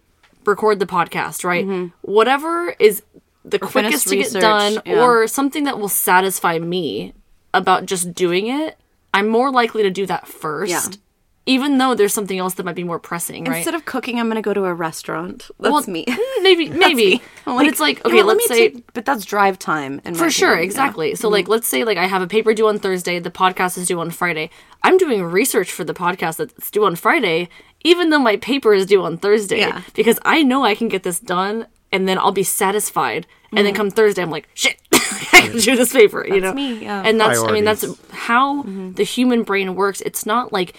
record the podcast, right? Mm-hmm. Whatever is the finish quickest to get done yeah. or something that will satisfy me about just doing it, I'm more likely to do that first. Yeah. Even though there's something else that might be more pressing, right? Instead of cooking, I'm going to go to a restaurant. That's Well, me. Mm, maybe, maybe. me. I'm But it's like, you know okay, what, let let's me say take- but that's drive time. in my for sure, opinion, yeah. exactly. So like mm-hmm. let's say like I have a paper due on Thursday, the podcast is due on Friday. I'm doing research for the podcast that's due on Friday, even though my paper is due on Thursday. Yeah. Because I know I can get this done and then I'll be satisfied. And then mm-hmm. come Thursday I'm like, shit, I can do this paper, you know? me, yeah. And that's I mean that's Priorities. how mm-hmm. the human brain works. It's not like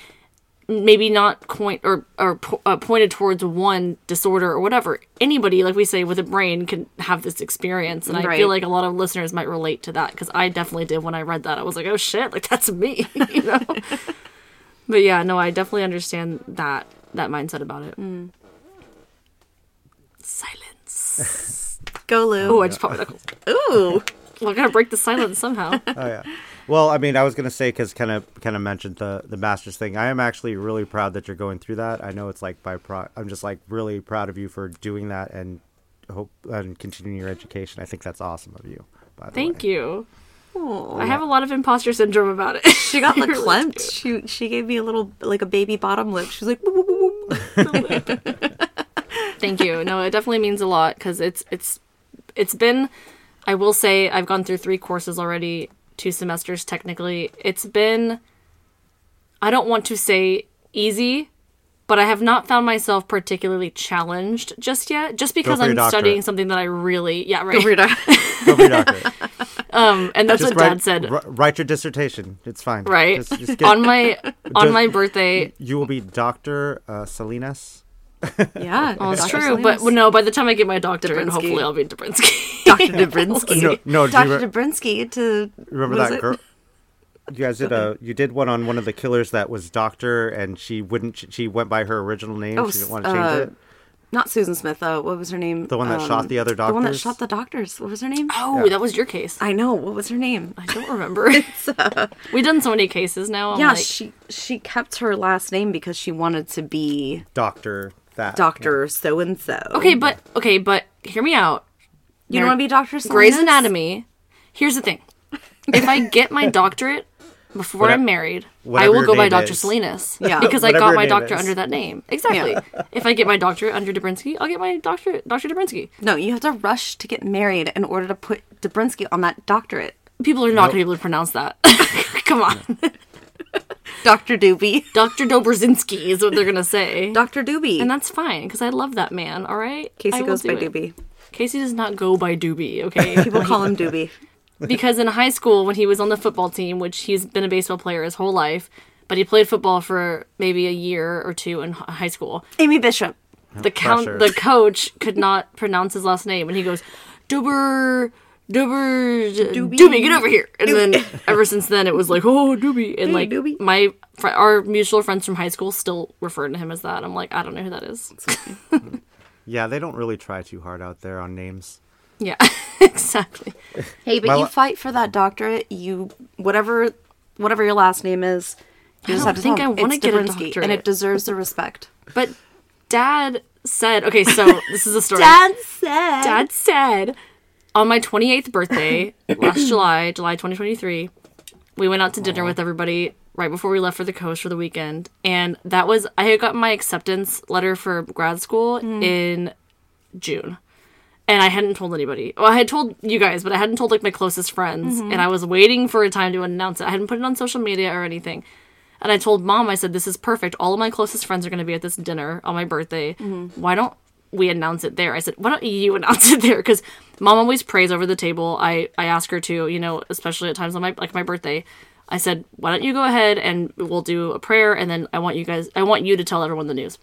maybe not point or or po- uh, pointed towards one disorder or whatever. Anybody, like we say, with a brain can have this experience, and I Right. feel like a lot of listeners might relate to that because I definitely did when I read that. I was like, oh shit, like that's me, you know. but yeah, no, I definitely understand that that mindset about it. Mm. Silence. Go, Lou. Oh, I just popped my knuckles. Ooh. Well, I gotta break the silence somehow. Oh yeah. Well, I mean, I was gonna say because kind of kind of mentioned the the masters thing. I am actually really proud that you're going through that. I know it's like by pro. I'm just like really proud of you for doing that and hope and continuing your education. I think that's awesome of you. By the Thank way. you. I have a lot of imposter syndrome about it. She got I the clamped. She she gave me a little like a baby bottom lip. She's like, "Whoop, whoop, whoop, whoop." Thank you. No, it definitely means a lot because it's it's it's been. I will say I've gone through three courses already, two semesters technically. It's been. I don't want to say easy, but I have not found myself particularly challenged just yet. Just because I'm doctorate. studying something that I really yeah right. Weird. Go for your doctorate. Um, and that's Just what Dad said. wri- write your dissertation. It's fine. Right Just, just get, on my on Just- my birthday. you will be Doctor uh, Salinas. yeah. Well, it's Dr. true, but Salinas. no. By the time I get my doctorate, Dabrowski. hopefully I'll be Dabrowski. Dr. Dabrinsky. No, no. Dr. re- Dabrinsky to remember that girl? You guys did a you did one on one of the killers that was Doctor, and she wouldn't. She went by her original name. Oh, she didn't want to uh, change it. Not Susan Smith. Uh, what was her name? The one that shot the other doctor. The one that shot the doctors. What was her name? oh, Yeah. that was your case. I know. What was her name? I don't remember. We've done so many cases now. I'm yeah, like, she she kept her last name because she wanted to be Doctor that. Doctor So and So. okay, but okay, but hear me out. you don't want to be Doctor Grey's Anatomy. Here's the thing: if I get my doctorate before Whatever- I'm married, I whatever will your go by name Dr. is. Salinas. Yeah. because I Whatever got your my name doctorate is. under that name. Exactly. if I get my doctorate under Dabrinsky, I'll get my doctorate, Dr. Dabrinsky. No, you have to rush to get married in order to put Dabrinsky on that doctorate. People are not going to be able to pronounce that. Come on, Dr. Doobie. Dr. Dobrzinski is what they're going to say. Dr. Doobie. and that's fine because I love that man. All right, Casey goes by it. Doobie. Casey does not go by Doobie. Okay, People call him Doobie. because in high school when he was on the football team which he's been a baseball player his whole life but he played football for maybe a year or two in high school Amy Bishop. the count pressure. the coach could not pronounce his last name and he goes Duber Duber Doobie. Doobie get over here and then ever since then it was like oh Doobie and Hey, like Doobie. my fr- our mutual friends from high school still refer to him as that I'm like I don't know who that is Yeah, they don't really try too hard out there on names. yeah exactly Hey, but My you la- fight for that doctorate. You whatever whatever your last name is, You just don't have to think I wanna it's get a Dobrinsky, and it deserves the respect. But dad said, okay, so this is a story. Dad said. Dad said on my 28th birthday last July, July 2023, we went out to dinner with everybody right before we left for the coast for the weekend. And that was, I had gotten my acceptance letter for grad school mm. in June. And I hadn't told anybody. Well, I had told you guys, but I hadn't told like my closest friends. Mm-hmm. And I was waiting for a time to announce it. I hadn't put it on social media or anything. And I told mom, I said, this is perfect. All of my closest friends are going to be at this dinner on my birthday. Mm-hmm. Why don't we announce it there? I said, why don't you announce it there? Because mom always prays over the table. I, I ask her to, you know, especially at times on my, like my birthday. I said, why don't you go ahead and we'll do a prayer. And then I want you guys, I want you to tell everyone the news.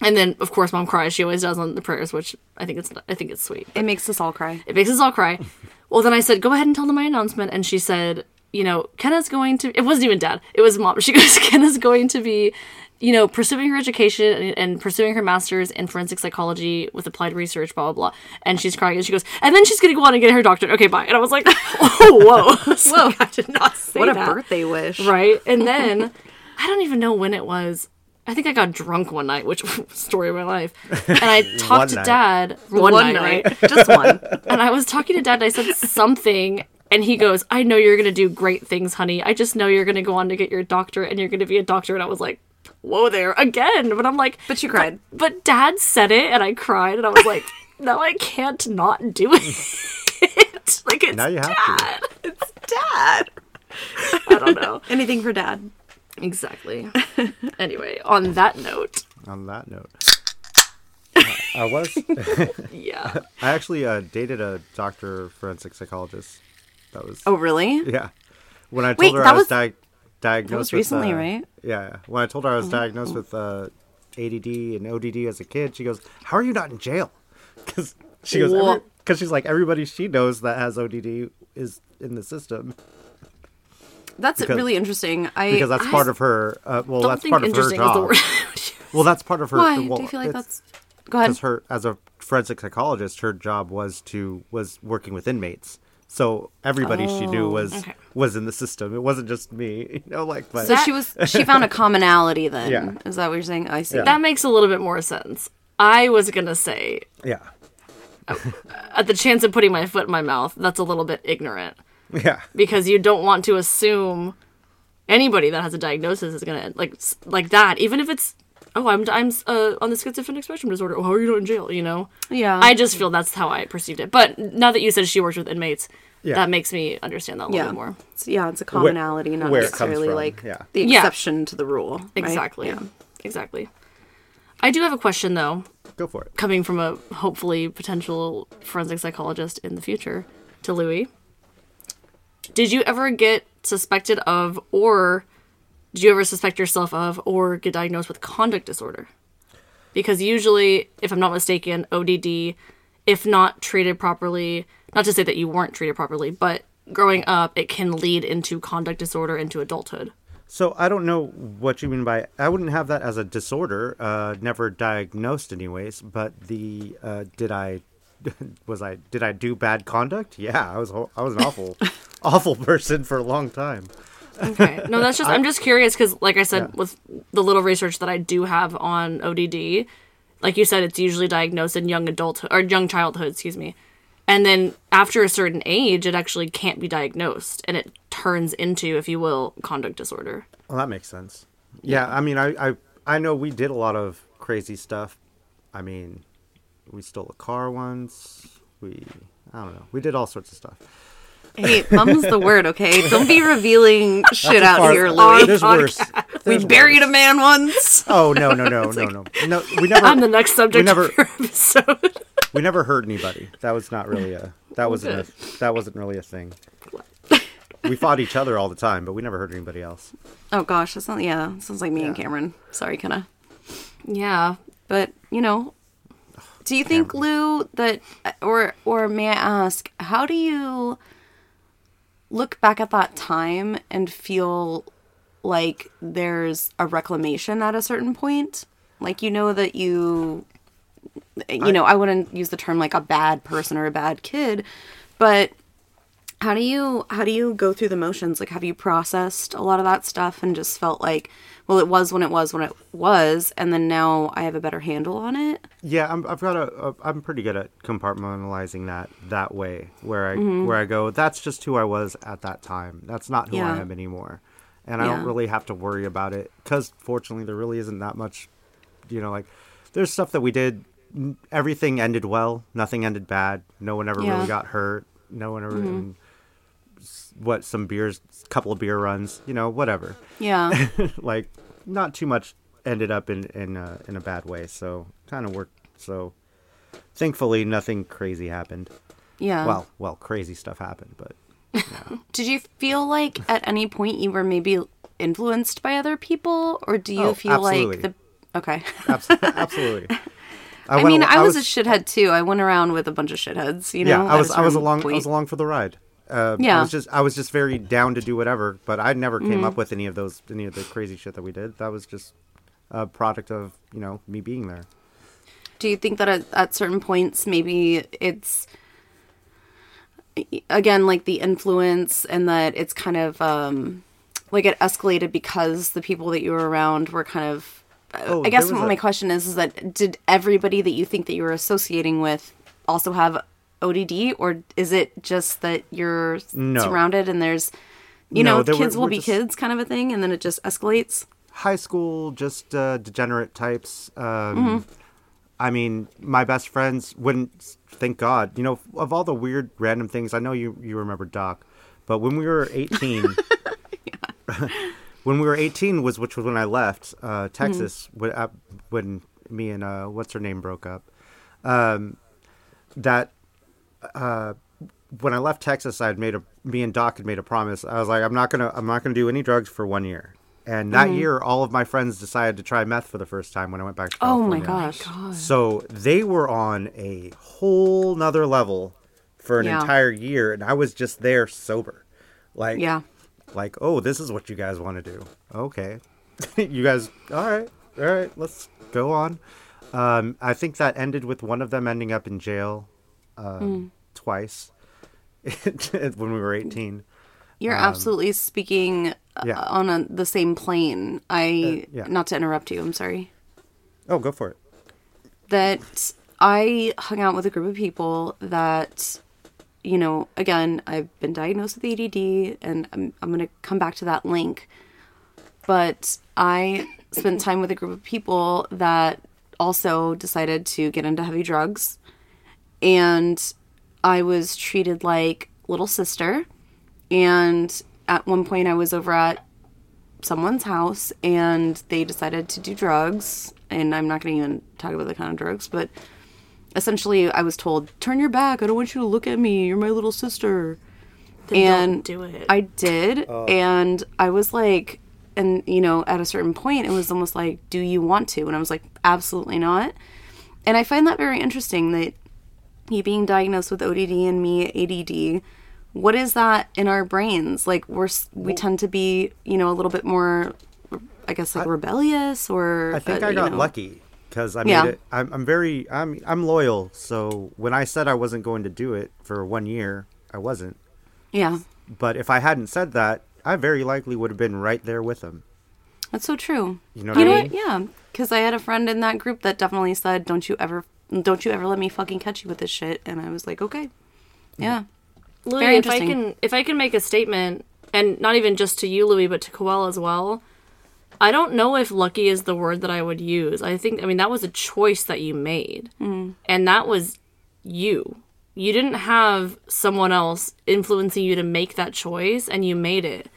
And then, of course, mom cries. She always does on the prayers, which I think it's, I think it's sweet. It makes us all cry. It makes us all cry. Well, then I said, go ahead and tell them my announcement. And she said, you know, Kenna's going to, it wasn't even dad, it was mom. She goes, Kenna's going to be, you know, pursuing her education and, and pursuing her master's in forensic psychology with applied research, blah, blah, blah. And she's crying and she goes, and then she's going to go on and get her doctorate. Okay, bye. And I was like, oh, whoa. whoa. I did not say What a that. birthday wish. Right. And then I don't even know when it was. I think I got drunk one night, which story of my life. And I talked to night. dad one, One, night, night. right? Just one. And I was talking to dad and I said something and he goes, I know you're gonna do great things, honey. I just know you're gonna go on to get your doctorate and you're gonna be a doctor. And I was like, Whoa there again. But I'm like But you cried. But dad said it and I cried and I was like, No, I can't not do it. like it's Now you have to. dad. It's dad. I don't know. Anything for dad. Exactly. anyway, on that note, On that note, I was yeah. I actually uh, dated a doctor forensic psychologist. That was Oh, really? yeah. When I told Wait, her that I was, was- di- diagnosed recently, uh, right? Yeah. When I told her I was Oh. diagnosed with uh, ADD and ODD as a kid, she goes, "How are you not in jail?" Because she goes, because she's like everybody she knows that has ODD is in the system That's Because- really interesting. I because that's I part of her. Uh, well, that's part of her interesting is the job. Well, that's part of her. Why Well, do you feel like that's? Go ahead. because her as a forensic psychologist, her job was to was working with inmates. So everybody she knew oh, was okay. was in the system. It wasn't just me, you know. Like, but So she was. She found a commonality. Then Yeah. is that what you're saying? I see. Yeah. that makes a little bit more sense. I was gonna say, yeah, oh, at the chance of putting my foot in my mouth, that's a little bit ignorant yeah, because you don't want to assume anybody that has a diagnosis is gonna like like that, even if it's oh I'm I'm uh, on the schizophrenic spectrum disorder. Oh, how are you not in jail? You know. Yeah. I just feel that's how I perceived it. But now that you said she works with inmates, Yeah. that makes me understand that a little yeah. bit more. It's- yeah, it's a commonality, not where necessarily like yeah. the Yeah. exception to the rule. right? Exactly. Yeah. Exactly. I do have a question though, go for it. coming from a hopefully potential forensic psychologist in the future to Louie. Did you ever get suspected of, or did you ever suspect yourself of, or get diagnosed with conduct disorder? Because usually, if I'm not mistaken, ODD, if not treated properly, not to say that you weren't treated properly, but growing up, it can lead into conduct disorder into adulthood. So I don't know what you mean by I wouldn't have that as a disorder. Uh, never diagnosed, anyways. But the uh, did I was I did I do bad conduct? Yeah, I was I was an awful awful person for a long time. Okay. No, that's just I'm just curious because, like I said, Yeah. with the little research that I do have on ODD, like you said, it's usually diagnosed in young adulthood or young childhood, excuse me, and then after a certain age, it actually can't be diagnosed, and it turns into, if you will, conduct disorder. Well, that makes sense. Yeah, I mean, I, I I know we did a lot of crazy stuff. I mean, we stole a car once. We I don't know. We did all sorts of stuff. Hey, mum's the word, okay? Don't be revealing shit out Far- here, Louie. There's worse. We There's buried worse. a man once. Oh no no no no no no! We never I'm the next subject We never- of your episode. we never hurt anybody. That was not really a that oh, wasn't a, that wasn't really a thing. We fought each other all the time, but we never hurt anybody else. Oh gosh, that sounds yeah, sounds like me and Cameron. Sorry, Kenna. yeah. But you know, do you think Lou that, or or may I ask, how do you look back at that time and feel like there's a reclamation at a certain point? Like you know that you, you know, I wouldn't use the term like a bad person or a bad kid, but How do you how do you go through the motions? Like have you processed a lot of that stuff and just felt like, well, it was when it was when it was, and then now I have a better handle on it? Yeah, I'm, I've got a, a. I'm pretty good at compartmentalizing that that way, where I Mm-hmm. where I go. That's just who I was at that time. That's not who I am anymore, and I Yeah. don't really have to worry about it because fortunately there really isn't that much. You know, like there's stuff that we did. Everything ended well. Nothing ended bad. No one ever Yeah. Mm-hmm. really got hurt. No one ever. s- what some beers, couple of beer runs. You know, whatever. Yeah. like not too much ended up in in uh, in a bad way so kind of worked so thankfully nothing crazy happened Yeah. well well crazy stuff happened but Did you feel like at any point you were maybe influenced by other people, or do you Oh, feel absolutely. like the okay? abs- absolutely I, went mean, al- I was, a shithead too. I went around with a bunch of shitheads. You know, yeah i was i was along i was along for the ride uh, I was just I was just very down to do whatever, but I never came Mm-hmm. up with any of those any of the crazy shit that we did. That was just a product of you know me being there. Do you think that at, at certain points maybe it's again like the influence and that it's kind of um like it escalated because the people that you were around were kind of Oh, I guess what a- my question is is that did everybody that you think that you were associating with also have ODD or is it just that you're No. surrounded and there's you No, know there were- kids will be kids kind of a thing and then it just escalates? high school, just uh, degenerate types. Um, Mm-hmm. I mean, my best friends wouldn't. Thank God, you know, of all the weird, random things. I know you you remember Doc, but when we were eighteen, when we were eighteen was which was when I left uh, Texas when, uh, when me and uh, what's her name broke up. Um, that uh, when I left Texas, I had made a me and Doc had made a promise. I was like, I'm not gonna I'm not gonna do any drugs for one year. And that year, all of my friends decided to try meth for the first time when I went back to Oh my gosh. So they were on a whole nother level for an Yeah. entire year, and I was just there sober. Like, Yeah. like, oh, this is what you guys want to do. Okay, you guys, all right, all right, let's go on. Um, I think that ended with one of them ending up in jail um, Hmm. twice when we were eighteen. You're absolutely speaking uh, Um, yeah. on a, the same plane. I Uh, yeah. not to interrupt you. I'm sorry. Oh, go for it. That I hung out with a group of people that, you know, again, I've been diagnosed with ADD, and I'm I'm gonna come back to that link. But I spent time with a group of people that also decided to get into heavy drugs, and I was treated like little sister. And at one point, I was over at someone's house and they decided to do drugs. And I'm not going to even talk about the kind of drugs, but essentially, I was told, Turn your back. I don't want you to look at me. You're my little sister. Then and don't do it. I did. Oh. And I was like, and you know, at a certain point, it was almost like, Do you want to? And I was like, Absolutely not. And I find that very interesting that you being diagnosed with ODD and me ADD, what is that in our brains? Like we're we tend to be, you know, a little bit more, I guess, like rebellious or. I think uh, I got know- lucky because I made Yeah. it. I'm, I'm very I'm I'm loyal. So when I said I wasn't going to do it for one year, I wasn't. Yeah, But if I hadn't said that, I very likely would have been right there with him. that's so true. You know what You I know mean? what? Yeah, because I had a friend in that group that definitely said, "Don't you ever, don't you ever let me fucking catch you with this shit." And I was like, "Okay, yeah." Louie, Very if I can if I can make a statement, and not even just to you, Louie, but to Coel as well. I don't know if lucky is the word that I would use. I think I mean that was a choice that you made. Mm. And that was you. You didn't have someone else influencing you to make that choice and you made it.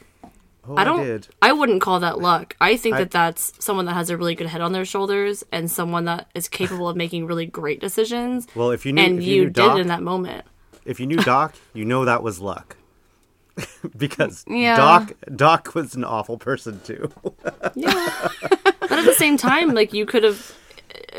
Oh, I don't did. I wouldn't call that luck. I think I- that that's someone that has a really good head on their shoulders and someone that is capable of making really great decisions. Well, if you knew, and if you, you, knew did Doc, it in that moment. if you knew Doc, you know that was luck. because Yeah. Doc Doc was an awful person too. Yeah. but at the same time, like you could have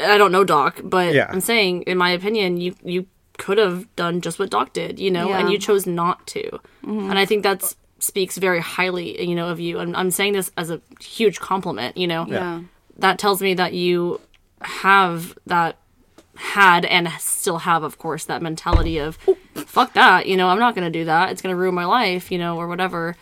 I don't know Doc, but Yeah. I'm saying in my opinion, you you could have done just what Doc did, you know, and you chose not to. Mm-hmm. And I think that's speaks very highly, you know, of you. And I'm saying this as a huge compliment, you know. Yeah. That tells me that you have that had and still have of course that mentality of fuck that, you know, I'm not going to do that. It's going to ruin my life, you know, or whatever.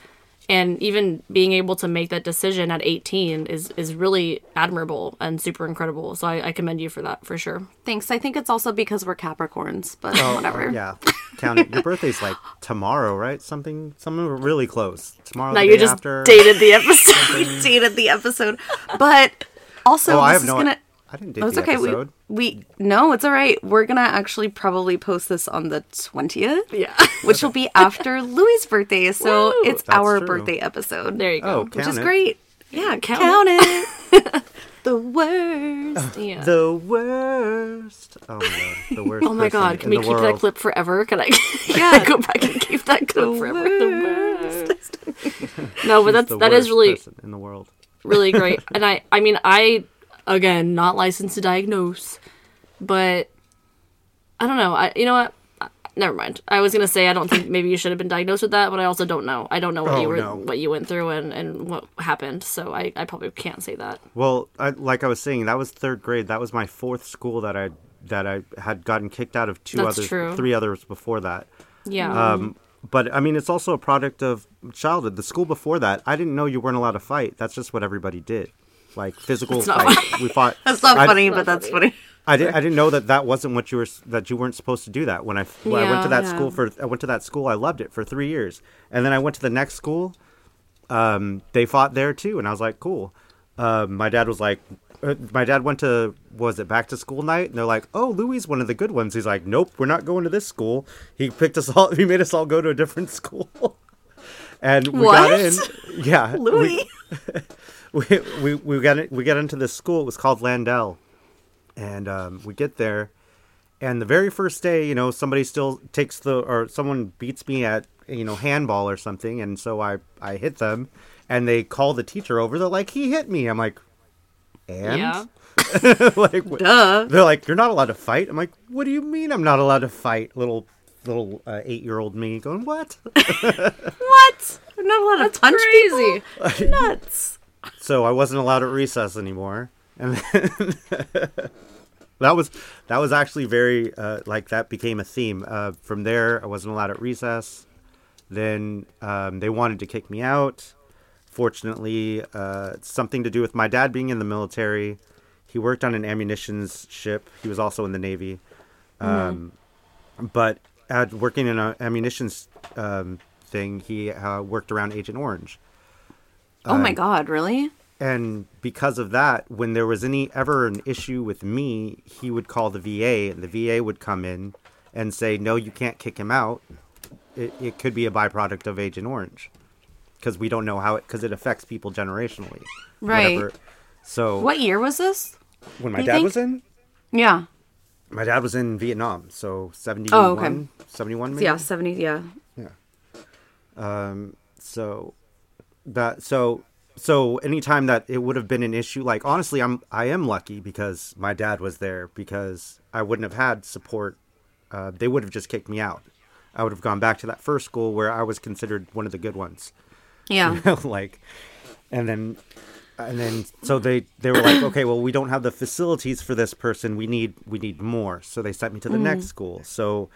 And even being able to make that decision at 18 is is really admirable and super incredible. So I, I commend you for that for sure. Thanks. I think it's also because we're Capricorns, but Oh, whatever. Yeah. Count it. Your birthday's like tomorrow, right? Something, something really close. Tomorrow. Now you day just after. dated the episode. dated the episode, but also Oh, I have is no. gonna. I didn't date Oh, it's the okay. episode. We, we no, it's all right. We're gonna actually probably post this on the twentieth, yeah. which will be after Louie's birthday. So Woo! it's That's our true. birthday episode. There you go. Oh, which is it. great. Yeah, Count count, it. the worst. yeah. The worst. Oh my god. The worst. Oh my god, can we keep world. that clip forever? Can I, can Yeah. I go back and keep that clip forever? The worst. no, but He's that's the that is worst really person in the world. really great. And I I mean I again not licensed to diagnose, but I don't know. I you know what? Never mind. I was gonna say I don't think maybe you should have been diagnosed with that, but I also don't know. I don't know what Oh, you were no. what you went through and, and what happened. So I, I probably can't say that. Well, I, like I was saying, that was third grade. That was my fourth school that I that I had gotten kicked out of two That's others, true. three others before that. Yeah. Um, but I mean, it's also a product of childhood. The school before that, I didn't know you weren't allowed to fight. That's just what everybody did, like physical That's not. We fought. That's not I- funny, but that's funny. I didn't. I didn't know that that wasn't what you were. That you weren't supposed to do that. When I when I went to that yeah. school for I went to that school. I loved it for three years, and then I went to the next school. Um, they fought there too, and I was like, cool. Um, my dad was like, uh, my dad went to was it back to school night, and they're like, oh, Louie one of the good ones. He's like, nope, we're not going to this school. He picked us all. He made us all go to a different school. And we got in, yeah. Louie. we we we got it, we got into this school. It was called Landell, and um, we get there, and the very first day, you know, somebody still takes the or someone beats me at you know handball or something, and so I I hit them, and they call the teacher over. They're like, he hit me. I'm like, and yeah. like Duh. they're like, you're not allowed to fight. I'm like, what do you mean I'm not allowed to fight? Little little uh, eight year old me going, what? What? I'm not allowed to punch Crazy. people? Nuts. So I wasn't allowed at recess anymore, and then that was that was actually very uh, like that became a theme. Uh, from there, I wasn't allowed at recess. Then um, they wanted to kick me out. Fortunately, uh, something to do with my dad being in the military. He worked on an ammunition ship. He was also in the Navy. Um, But at working in an ammunition um, thing, he uh, worked around Agent Orange. Oh my god, really? and because of that when there was any ever an issue with me he would call the va and the va would come in and say no you can't kick him out it, it could be a byproduct of agent orange because we don't know how it because it affects people generationally Right. so What year was this? when my dad think? was in Yeah. my dad was in vietnam so 71 Oh, okay. 71 maybe Yeah, 70, yeah. Yeah. Um, so that so so anytime that it would have been an issue like honestly i'm i am lucky because my dad was there because i wouldn't have had support uh, they would have just kicked me out. I would have gone back to that first school where i was considered one of the good ones. Yeah. like and then and then so they they were like okay well we don't have the facilities for this person. We need we need more. So they sent me to the next school. So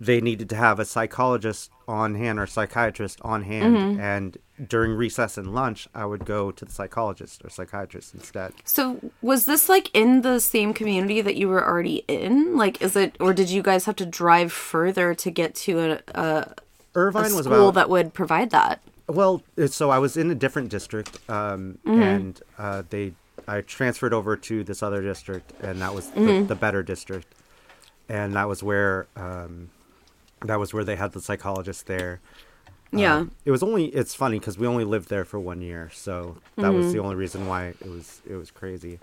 they needed to have a psychologist on hand or psychiatrist on hand and during recess and lunch i would go to the psychologist or psychiatrist instead. So was this like in the same community that you were already in? Like, is it, or did you guys have to drive further to get to a, a, a irvine was school about that would provide that? Well, so I was in a different district, um, and uh, they I transferred over to this other district, and that was the, the better district, and that was where um, that was where they had the psychologist there. Um, yeah. Um, it was only it's funny because we only lived there for one year, so that was the mm-hmm. only reason why it was it was crazy.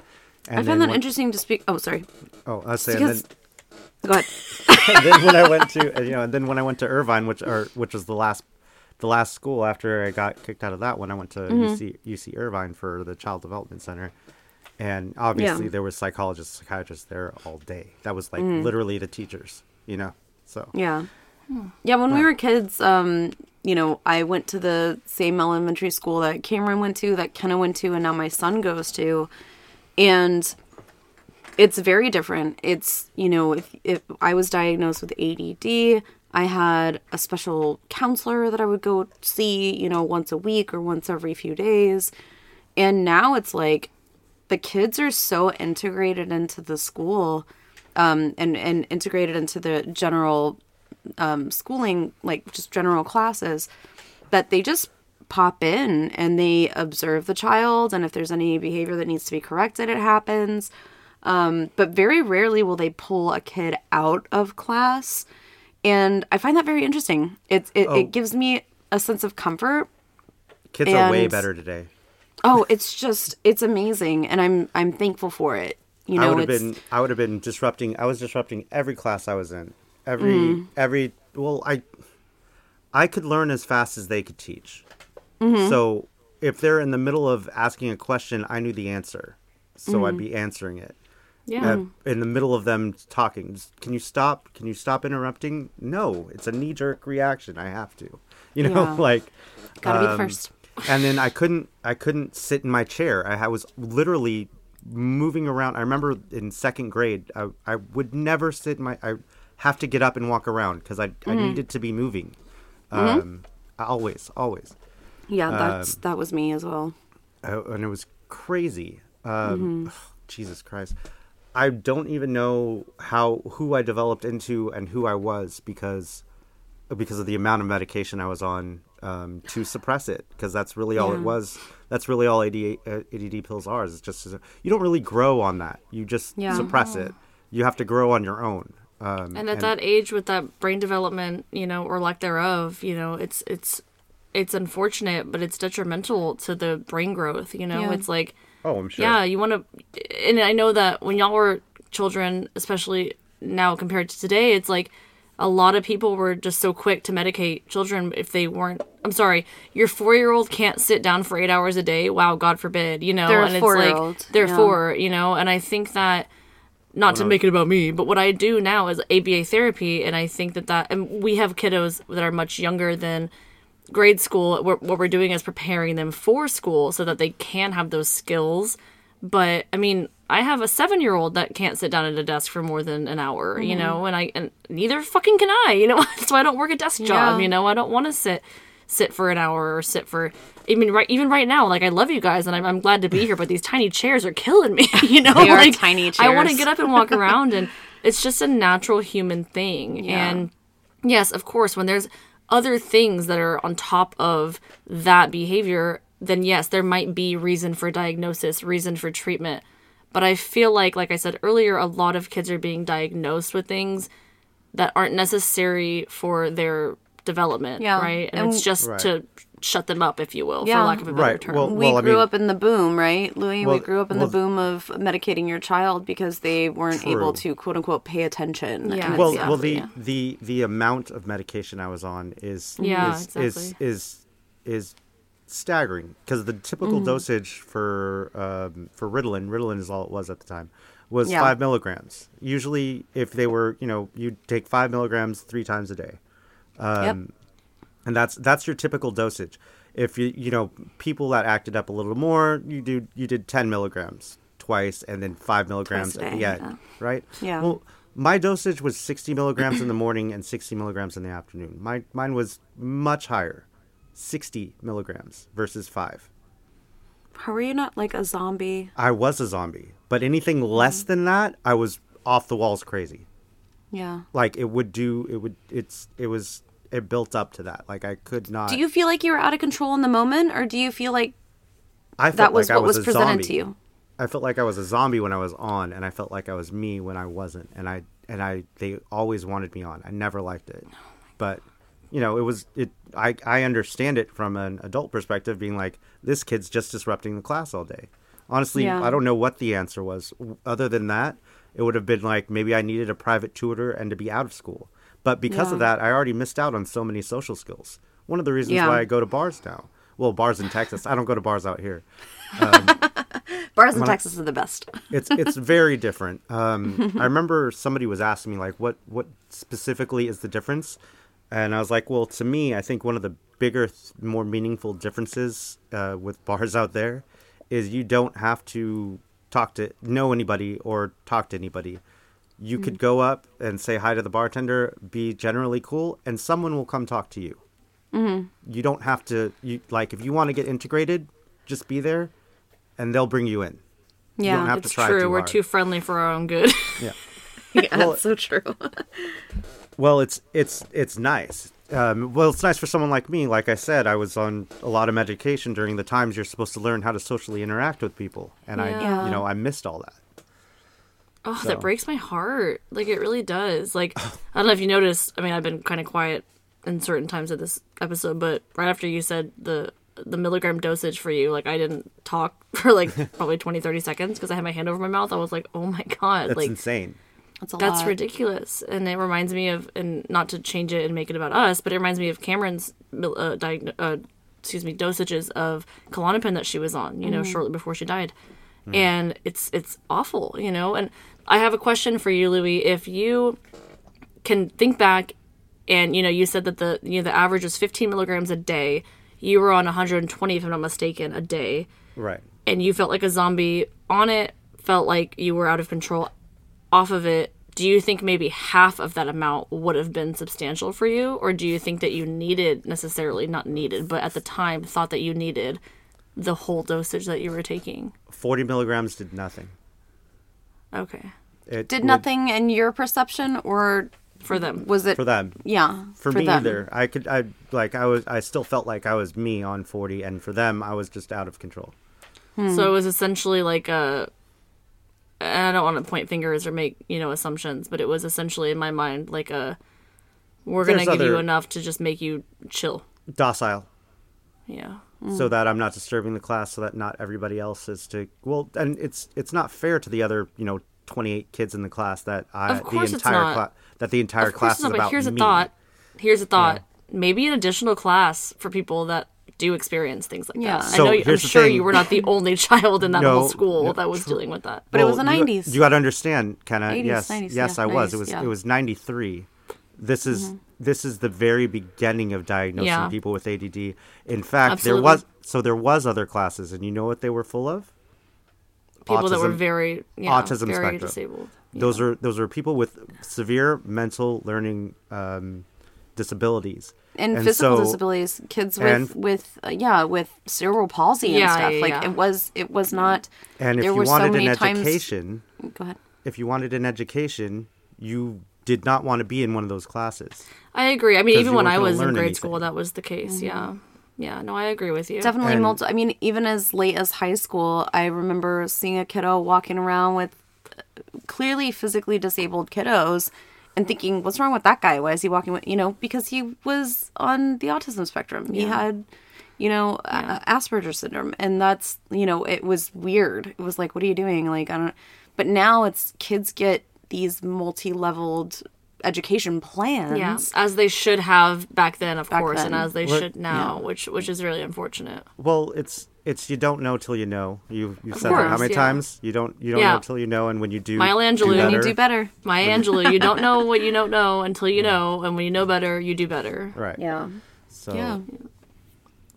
And I found that when- interesting to speak. Oh, sorry. Oh, I was saying, Because, then, go ahead. then when I went to you know, and then when I went to Irvine, which or which was the last the last school after I got kicked out of that one, I went to mm-hmm. UC UC Irvine for the Child Development Center, and obviously Yeah. there was psychologists, psychiatrists there all day. That was like mm. literally the teachers, you know. So Yeah. Yeah, when we were kids, um, you know, I went to the same elementary school that Cameron went to, that Kenna went to, and now my son goes to. And it's very different. It's, you know, if, if I was diagnosed with ADD, I had a special counselor that I would go see, you know, once a week or once every few days. And now it's like the kids are so integrated into the school um, and, and integrated into the general um, schooling, like just general classes, that they just pop in and they observe the child. And if there's any behavior that needs to be corrected, it happens. Um, but very rarely will they pull a kid out of class. And I find that very interesting. It, it, Oh. it gives me a sense of comfort. Kids are way better today. Oh, it's just, it's amazing. And I'm, I'm thankful for it. You know, I would have been I would have been disrupting I was disrupting every class I was in. Every Mm. every well I I could learn as fast as they could teach. Mm-hmm. So if they're in the middle of asking a question, I knew the answer. So I'd Mm. be answering it. Yeah. Uh, in the middle of them talking, just, can you stop? Can you stop interrupting? No, it's a knee jerk reaction. I have to. You know, Yeah. like gotta be um, the first. and then I couldn't I couldn't sit in my chair. I, I was literally moving around. I remember in second grade, I, I would never sit in my. I have to get up and walk around because I I needed to be moving. Um, always, always, Yeah, um, that's, that was me as well. uh, and it was crazy. Um, Jesus Christ. I don't even know how who I developed into and who I was because because of the amount of medication I was on um, to suppress it because that's really all it was. That's really all ADD, uh, ADD pills are. Is just you don't really grow on that. You just Yeah. suppress it. You have to grow on your own. Um, and at that age with that brain development you know or lack thereof you know it's it's it's unfortunate but it's detrimental to the brain growth you know Yeah. it's like oh, I'm sure. yeah you want to and i know that when y'all were children especially now compared to today it's like a lot of people were just so quick to medicate children if they weren't i'm sorry your four-year-old can't sit down for eight hours a day wow god forbid you know They're a and it's like they're yeah. four you know and i think that not to make it about me, but what I do now is ABA therapy, and I think that that, and we have kiddos that are much younger than grade school. What what we're doing is preparing them for school so that they can have those skills. But I mean, I have a seven year old that can't sit down at a desk for more than an hour, you mm-hmm. know, and I and neither fucking can I, you know. That's why I don't work a desk job, Yeah. you know. I don't want to sit sit for an hour or sit for I mean right even right now like I love you guys and I'm, I'm glad to be here but these tiny chairs are killing me you know They are like tiny I want to get up and walk around and it's just a natural human thing Yeah. and yes of course when there's other things that are on top of that behavior then yes there might be reason for diagnosis reason for treatment but I feel like like I said earlier a lot of kids are being diagnosed with things that aren't necessary for their development Yeah. right and, And- it's just Right. to shut them up if you will Yeah. for lack of a better Right. term Well, we I grew mean- up in the boom, right, Louie? Well- we grew up in well, the boom of medicating your child because they weren't able to quote unquote pay attention. Yeah. And well, it's- well, the, yeah. the the amount of medication I was on is Yeah, is, is exactly. is is staggering because the typical Mm-hmm. dosage for um, for Ritalin, Ritalin is all it was at the time, was Yeah. five milligrams. Usually, if they were, you know, you'd take five milligrams three times a day, yep. And that's that's your typical dosage. If you you know people that acted up a little more, you do you did ten milligrams twice and then five milligrams at the day, end, yeah. right? Yeah. Well, my dosage was sixty milligrams in the morning and sixty milligrams in the afternoon. My mine was much higher, sixty milligrams versus five. How were you not like a zombie? I was a zombie, but anything less mm-hmm. than that, I was off the walls crazy. Yeah. Like it would do, it would, it's, it was, it built up to that. Like I could not. Do you feel like you were out of control in the moment, or do you feel like I that was like what was, a presented zombie. to you? I felt like I was a zombie when I was on, and I felt like I was me when I wasn't. And I and I they always wanted me on. I never liked it, oh but you know it was it. I I understand it from an adult perspective, being like this kid's just disrupting the class all day. Honestly, Yeah. I don't know what the answer was. Other than that, it would have been like maybe I needed a private tutor and to be out of school. But because of that, I already missed out on so many social skills. One of the reasons Yeah. why I go to bars now. Well, bars in Texas. I don't go to bars out here. Bars in Texas are the best. it's it's very different. Um, I remember somebody was asking me like, what what specifically is the difference? And I was like, well, to me, I think one of the bigger, th- more meaningful differences uh, with bars out there is you don't have to talk to know anybody or talk to anybody. You could go up and say hi to the bartender, be generally cool, and someone will come talk to you. Mm-hmm. You don't have to. You like if you want to get integrated, just be there, and they'll bring you in. You don't Yeah, have It's to try true. too We're hard. too friendly for our own good. Yeah. yeah, Well- that's so true. Well, it's it's it's nice. Um, well, it's nice for someone like me. Like I said, I was on a lot of medication during the times you're supposed to learn how to socially interact with people, and I, you know, I missed all that. Oh, So- that breaks my heart. Like it really does. Like I don't know if you noticed. I mean, I've been kind of quiet in certain times of this episode, but right after you said the the milligram dosage for you, like I didn't talk for like probably 20, 30 seconds because I had my hand over my mouth. I was like, oh my god, That's like insane. That's a that's lot. ridiculous. And it reminds me of, and not to change it and make it about us, but it reminds me of Cameron's uh, diagn- uh, excuse me, dosages of Klonopin that she was on, you know, Mm-hmm. shortly before she died. And it's it's awful, you know. And I have a question for you, Louie. If you can think back, and you know, you said that the you know the average was 15 milligrams a day. You were on 120, if I'm not mistaken, a day Right. and you felt like a zombie on it, felt like you were out of control off of it, do you think maybe half of that amount would have been substantial for you? Or do you think that you needed, necessarily not needed, but at the time thought that you needed the whole dosage that you were taking? Forty milligrams did nothing. Okay. It Did would- nothing in your perception, or For them. was it for them. Yeah, For, me them. either. I could. I like. I was. I still felt like I was me on forty, and for them, I was just out of control. Hmm. So it was essentially like a. and I don't want to point fingers or make, you know, assumptions, but it was essentially in my mind like a. We're going to There's give you other- enough to just make you chill. Docile. Yeah. So that I'm not disturbing the class, so that not everybody else is to. Well, and it's it's not fair to the other you know 28 kids in the class that I Of course the it's entire not. class that the entire Of class it's is not, about but here's a thought. Here's a thought. Maybe an additional class for people that do experience things like Yeah. that. So I know. you- I'm sure thing. you were not the only child in that No, whole school no, that was true. dealing with that. But it was the 90s. You, got to understand, kind of. 80s, Yes, 90s, yes, yeah, I was. It was. yeah. It was 93. This is Mm-hmm. This is the very beginning of diagnosing Yeah. people with ADD. In fact, Absolutely. there was so there was other classes, and you know what they were full of? People that were very yeah, autism very spectrum. disabled. Those are those are people with severe mental learning um, disabilities and, physical so- disabilities, kids with and- with uh, yeah, with cerebral palsy and Yeah, stuff. yeah, like yeah. it was it was not. And if there you were so wanted many an times- education, Go ahead. if you wanted an education, you did not want to be in one of those classes. I agree. I mean, even when I was in grade anything. school, that was the case. Yeah, yeah. No, I agree with you. Definitely And- multi. I mean, even as late as high school, I remember seeing a kiddo walking around with uh, clearly physically disabled kiddos, and thinking, "What's wrong with that guy? Why is he walking with you know?" Because he was on the autism spectrum. He had, you know, a- Asperger's syndrome, and that's you know, it was weird. It was like, "What are you doing?" Like I don't. But now it's kids get these multi-leveled education plans. Yeah, as they should have back then, of Back course, then. and as they What- should now, which which is really unfortunate. Well, it's it's you don't know till you know. You you've said that how many yeah. times? You don't you don't Yeah. know till you know, and when you do, Maya Angelou, do you better, you do better. Maya Angelou, you don't know what you don't know until you know, and when you know better, you do better. right? Yeah. So Yeah.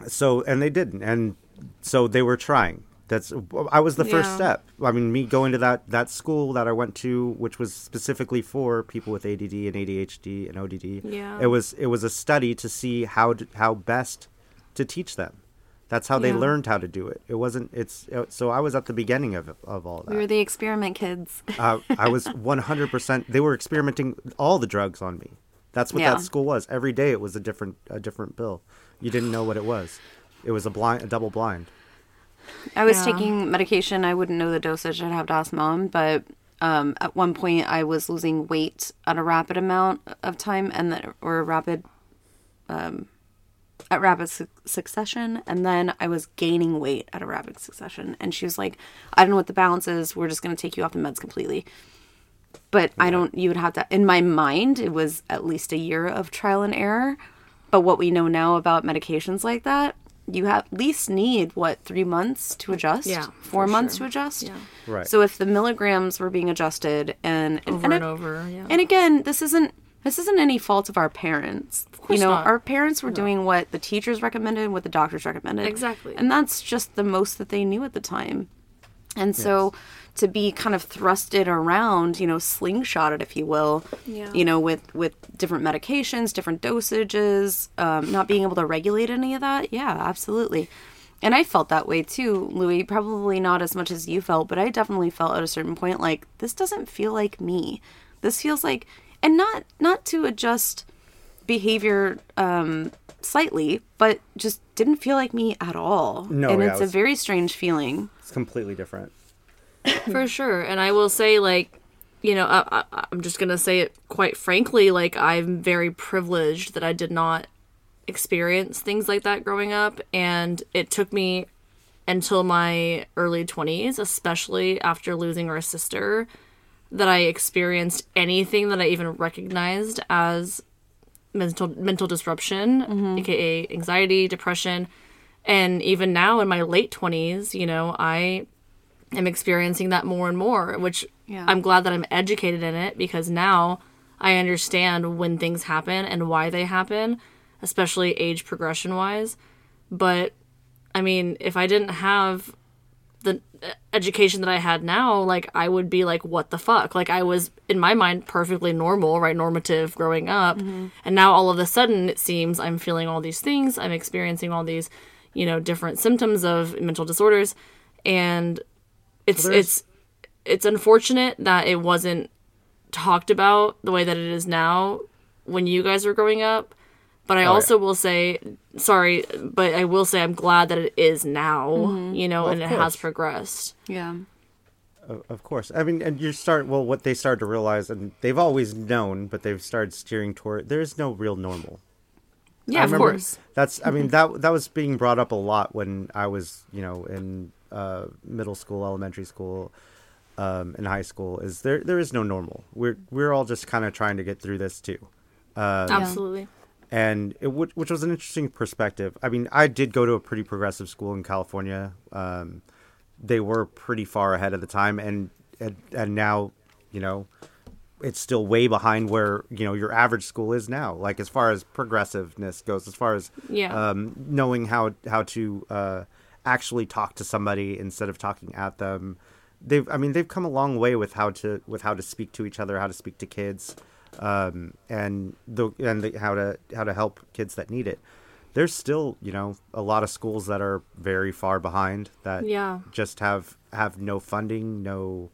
so and they didn't, and so they were trying. That's I was the first step. I mean, me going to that that school that I went to, which was specifically for people with ADD and ADHD and ODD. Yeah. It was it was a study to see how to, how best to teach them. That's how they learned how to do it. It wasn't. It's so I was at the beginning of of all that. We were the experiment kids. uh, I was 100%. They were experimenting all the drugs on me. That's what Yeah. that school was. Every day it was a different a different pill. You didn't know what it was. It was a blind, a double blind. I was Yeah. taking medication. I wouldn't know the dosage. I'd have to ask mom. But um, at one point, I was losing weight at a rapid amount of time, and then or a rapid, um, at rapid su- succession, and then I was gaining weight at a rapid succession. And she was like, "I don't know what the balance is. We're just going to take you off the meds completely." But I don't. You would have to. In my mind, it was at least a year of trial and error. But what we know now about medications like that, you at least need what three months to adjust. Yeah, four months sure. to adjust. Yeah. Right. So if the milligrams were being adjusted, and and, Over and, and over. Yeah. and again, this isn't this isn't any fault of our parents. of course you know, not. our parents were doing what the teachers recommended, what the doctors recommended. Exactly. And that's just the most that they knew at the time. And so to be kind of thrusted around, you know, slingshotted, if you will, Yeah. you know, with with different medications, different dosages, um, not being able to regulate any of that, yeah, absolutely. And I felt that way too, Louie. Probably not as much as you felt, but I definitely felt at a certain point like this doesn't feel like me. This feels like, and not not to adjust behavior um, slightly, but just didn't feel like me at all. No, and yeah, it's it a very strange feeling. It's completely different. for sure. And i will say like you know I, I, i'm just gonna say it quite frankly like i'm very privileged that i did not experience things like that growing up. And it took me until my early 20s especially after losing our sister that i experienced anything that i even recognized as mental mental disruption mm-hmm. aka anxiety depression. And even now in my late 20s you know i am experiencing that more and more, which Yeah. I'm glad that I'm educated in it because now I understand when things happen and why they happen, especially age progression wise. But I mean, if I didn't have the education that I had now, like I would be like, what the fuck? Like I was in my mind perfectly normal, right? Normative growing up. Mm-hmm. And now all of a sudden it seems I'm feeling all these things. I'm experiencing all these, you know, different symptoms of mental disorders. And it's there's- it's it's unfortunate that it wasn't talked about the way that it is now when you guys were growing up. But I Oh, also will say, sorry, but I will say I'm glad that it is now, Mm-hmm. you know, Well, and of it has progressed. Yeah. Of, of course. I mean, and you start, well, what they start to realize, and they've always known, but they've started steering toward, there is no real normal. Yeah, I of remember course. That's, I mean, that that was being brought up a lot when I was, you know, in uh, middle school, elementary school, um, in high school. Is there there is no normal. We're we're all just kind of trying to get through this too. Absolutely. and it which, which was an interesting perspective. I mean, I did go to a pretty progressive school in California. Um, they were pretty far ahead of the time, and and, and now, you know, it's still way behind where you know your average school is now. Like as far as progressiveness goes, as far as Yeah. um, knowing how how to uh, actually talk to somebody instead of talking at them. They've, I mean, they've come a long way with how to with how to speak to each other, how to speak to kids, um, and the and the, how to how to help kids that need it. There's still, you know, a lot of schools that are very far behind that Yeah. just have have no funding, no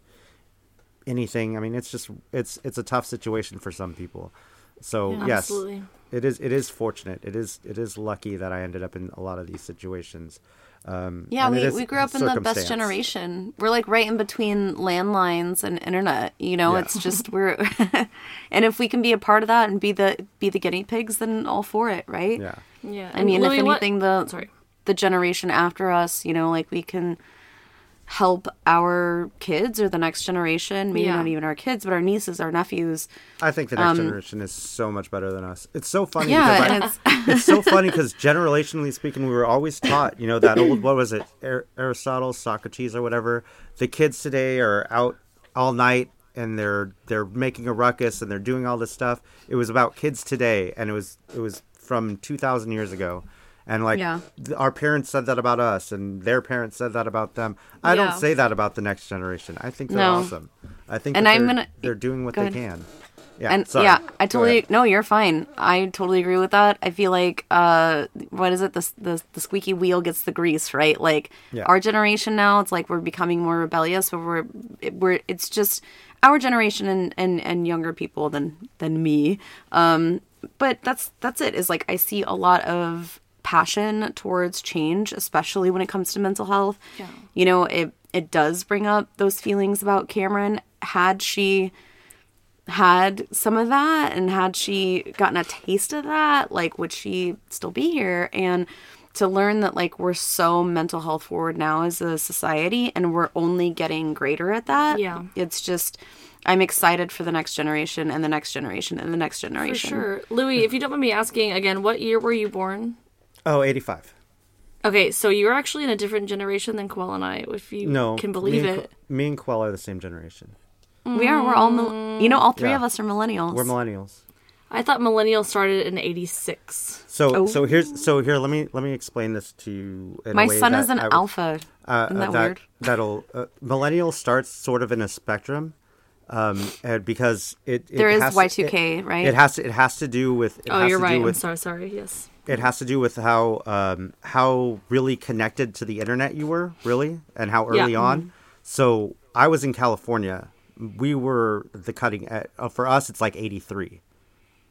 anything. I mean, it's just it's it's a tough situation for some people. So Yeah, yes, absolutely. it is it is fortunate. It is it is lucky that I ended up in a lot of these situations. Um, Yeah, and it we, we grew up in the best generation. We're like right in between landlines and internet. You know, Yeah. it's just we're, and if we can be a part of that and be the be the guinea pigs, then all for it, right? Yeah. Yeah. I And mean, Louie, if what- anything, the Sorry. the generation after us, you know, like we can help our kids or the next generation, maybe Yeah. not even our kids, but our nieces, our nephews. I think the next generation is so much better than us. It's so funny Um, Yeah, because I, it's it's so funny because generationally speaking, we were always taught, you know, that old what was it, Ar- Aristotle, Socrates, or whatever. The kids today are out all night and they're they're making a ruckus and they're doing all this stuff. It was about kids today, and it was it was from two thousand years ago. And like Yeah. th- our parents said that about us, and their parents said that about them. I Yeah. don't say that about the next generation. I think they're No. awesome. I think And I'm they're, gonna- they're doing what they ahead. can. Yeah, and sorry. yeah, I totally no, you're fine. I totally agree with that. I feel like uh, what is it? The the the squeaky wheel gets the grease, right? Like Yeah. our generation now, it's like we're becoming more rebellious, but we're it, we're it's just our generation and and and younger people than than me. Um, but that's that's it. Is like I see a lot of passion towards change, especially when it comes to mental health. Yeah. You know, it it does bring up those feelings about Cameron. Had she had some of that and had she gotten a taste of that like would she still be here and to learn that like we're so mental health forward now as a society and we're only getting greater at that Yeah. it's just i'm excited for the next generation and the next generation and the next For generation sure. Louie, if you don't mind me asking again, what year were you born? Oh, 85. Okay, so you're actually in a different generation than Quell and I, if you No. can believe me it. Qu- Me and Quell are the same generation. we are we're all mil- you know all three Yeah. of us are millennials We're millennials. I thought millennials started in '86. So Oh. so here's so here let me let me explain this to you. In My a way son that is an I alpha. uh, Isn't that uh, weird? That'll uh, millennial starts sort of in a spectrum, um, and because it, it There is has Y2K, right? It has to it has to do with. It Oh, has you're to do right. I'm With, sorry. Sorry. Yes. It has to do with how um, how really connected to the internet you were, really, and how Yeah. early on. So I was in California. We were the cutting edge. Uh, for us, it's like eighty three.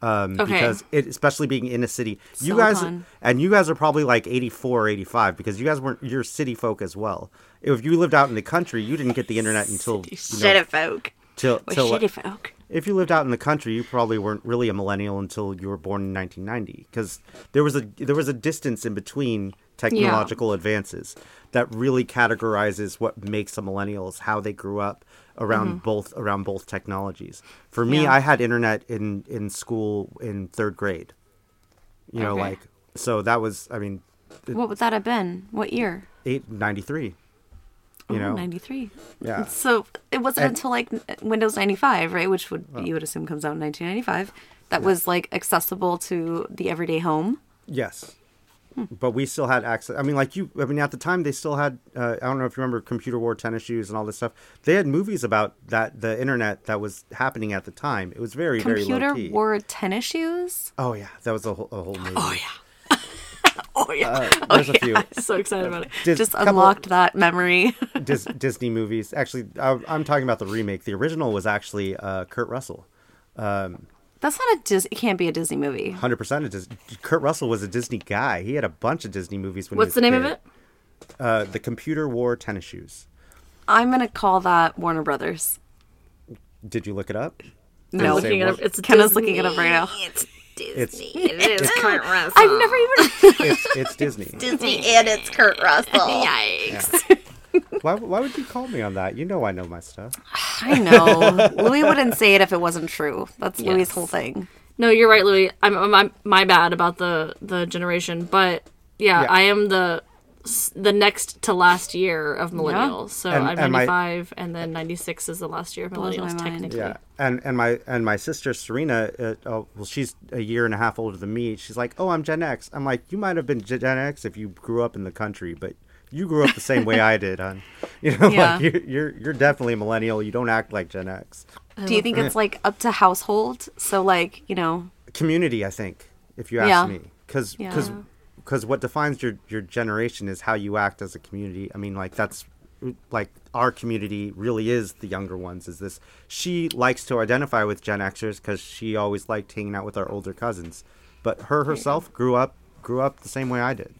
Um, Okay. Because it, especially being in a city, you guys and you guys are probably like 84 or 85 because you guys weren't you're city folk as well. If you lived out in the country, you didn't get the internet until you know, folk. till, till shitty folk. If you lived out in the country, you probably weren't really a millennial until you were born in 1990 because there was a there was a distance in between technological advances that really categorizes what makes a millennial is how they grew up around both around both technologies. For me, Mm-hmm. Yeah. I had internet in in school in 3rd grade. You know, Okay. like so that was I mean What would that have been? What year? 893. Oh, You know. 93. Yeah. So it wasn't And- until like Windows 95, right? Which would you would assume comes out in 1995. That was like accessible to the everyday home. Yes. But we still had access. I mean, like you. I mean, at the time they still had. Uh, I don't know if you remember Computer Wore, Tennis Shoes, and all this stuff. They had movies about that the internet that was happening at the time. It was very very low Computer wore tennis shoes. Oh yeah, that was a whole, a whole movie. Oh yeah. oh yeah. There's a few so excited about it. Dis- Just couple unlocked that memory. Dis- Disney movies. Actually, I, I'm talking about the remake. The original was actually uh, Kurt Russell. That's not a Dis. It can't be a Disney movie. Hundred percent of Kurt Russell was a Disney guy. He had a bunch of Disney movies when. What's he the was a name of it? Uh, the Computer Wore Tennis Shoes. I'm gonna call that Warner Brothers. Did you look it up? No, Does it say Looking it up. It's Kenna's Disney. looking it up right now. It's It is it is Kurt Russell. I've never even. it's it's Disney. Disney and it's Kurt Russell. Yikes. Why, why would you call me on that? You know I know my stuff. I know. Louie wouldn't say it if it wasn't true. That's Louie's whole thing. No, you're right, Louie. I'm, I'm, I'm my bad about the the generation, but yeah, Yeah. I am the s- the next to last year of millennials. So And- I'm and my- 95, and then 96 is the last year of millennials, technically. Yeah, and and my and my sister Serena, uh, oh, well, she's a year and a half older than me. She's like, "Oh, I'm Gen X." I'm like, "You might have been Gen X if you grew up in the country, but you grew up the same way I did, hon. You know, Yeah. like you're, you're you're definitely a millennial. You don't act like Gen X. Do you think it's like up to household? So like you know, Community, I think, if you ask Yeah. me, because Yeah. Because what defines your your generation is how you act as a community. I mean, like that's like our community really is the younger ones. Is this she likes to identify with Gen Xers because she always liked hanging out with our older cousins, but her herself grew up grew up the same way I did.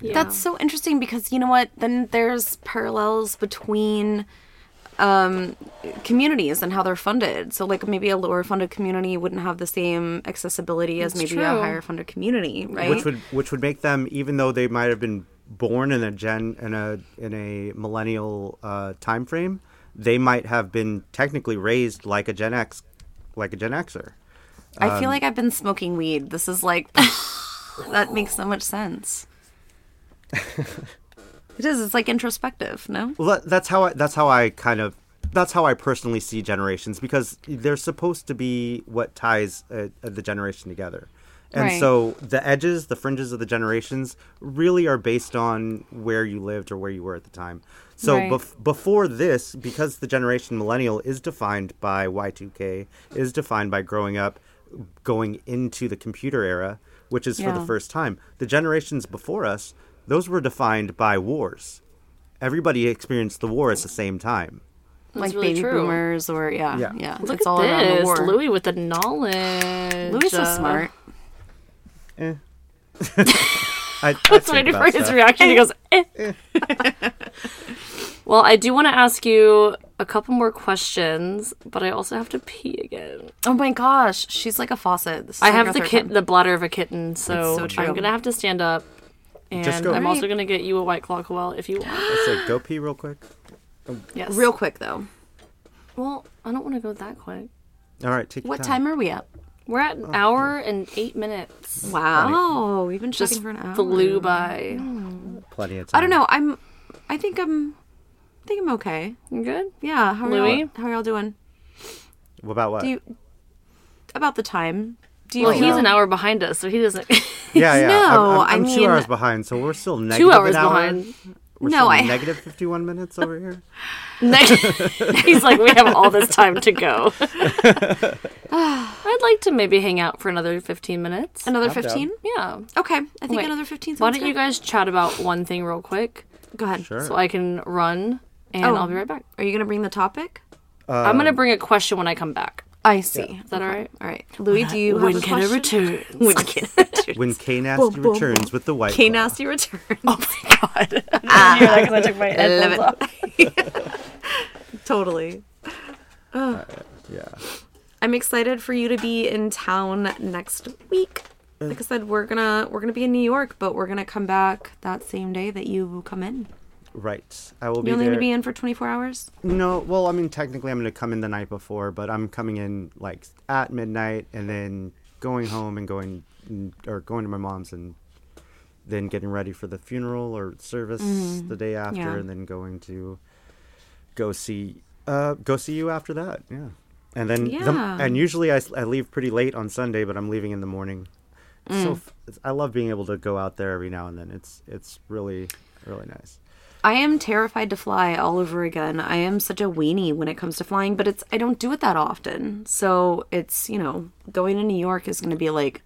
Yeah. that's so interesting because you know what? Then there's parallels between um, communities and how they're funded. So like maybe a lower funded community wouldn't have the same accessibility as maybe a higher funded community, right? which would which would make them even though they might have been born in a gen in a in a millennial uh, time frame, they might have been technically raised like a Gen X, like a Gen Xer. I um, feel like I've been smoking weed. This is like that makes so much sense. it is. It's like introspective, no? Well, that, that's how I, that's how I kind of that's how I personally see generations because they're supposed to be what ties uh, the generation together. And Right. so the edges, the fringes of the generations really are based on where you lived or where you were at the time. So Right. bef- before this, because the generation millennial is defined by Y2K, is defined by growing up, going into the computer era, which is for the first time. The generations before us, those were defined by wars. Everybody experienced the war at the same time. like really baby true. boomers or yeah, Yeah. yeah. Look it's at all around the this, war. Louie with the knowledge. Louie is so Uh, smart. Eh. I, I That's what I think did for his stuff. reaction. He goes, eh. well, I do want to ask you a couple more questions, but I also have to pee again. Oh my gosh, she's like a faucet. This is I like have the kit, the bladder of a kitten, so, so. I'm gonna have to stand up. And Just go- I'm also gonna get you a white claw well if you want. I said, go pee real quick. Um, yes. Real quick though, Well, I don't want to go that quick. All right, take your what time are we at? We're at an oh, hour and eight minutes. Wow, oh, we've been Just chatting for an hour. flew hmm. by. Plenty of time. I don't know. I'm. I think I'm. I think I'm okay. You good? Yeah. How are Louie? y'all? How are y'all doing? What About what? Do you? About the time. Do you Well, he's an hour behind us, so he doesn't. Yeah, yeah. No, I'm, I'm, I'm I two mean- hours behind, so we're still negative hours an hour. behind. We're No, still I- negative 51 minutes over here. he's like, we have all this time to go. I'd like to maybe hang out for another 15 minutes. Another I'm down. 15? Yeah. Okay, I think Wait, another 15 sounds Why don't good. you guys chat about one thing real quick Go ahead. Sure. so I can run and Oh. I'll be right back. Are you going to bring the topic? Um, I'm going to bring a question when I come back. I see. Is that all right? All right. Louie, do you when have a can I return? When can I return? When K Nasty returns with the white. K. Nasty returns. Oh my god. I hear that because I took my headphones Love off. totally. Yeah. I'm excited for you to be in town next week. Uh, like I said, we're gonna we're gonna be in New York, but we're gonna come back that same day that you come in. Right. I will be You're only there. gonna be in for 24 hours. No, well, I mean, technically, I'm going to come in the night before, but I'm coming in like at midnight and then going home and going or going to my mom's and then getting ready for the funeral or service the day after, Yeah. and then going to go see uh go see you after that. Yeah, and then the- Yeah. and usually I, I leave pretty late on Sunday, but I'm leaving in the morning. So f- I love being able to go out there every now and then. It's it's really really nice. I am terrified to fly all over again. I am such a weenie when it comes to flying, but it's I don't do it that often. So it's, you know, going to New York is going to be like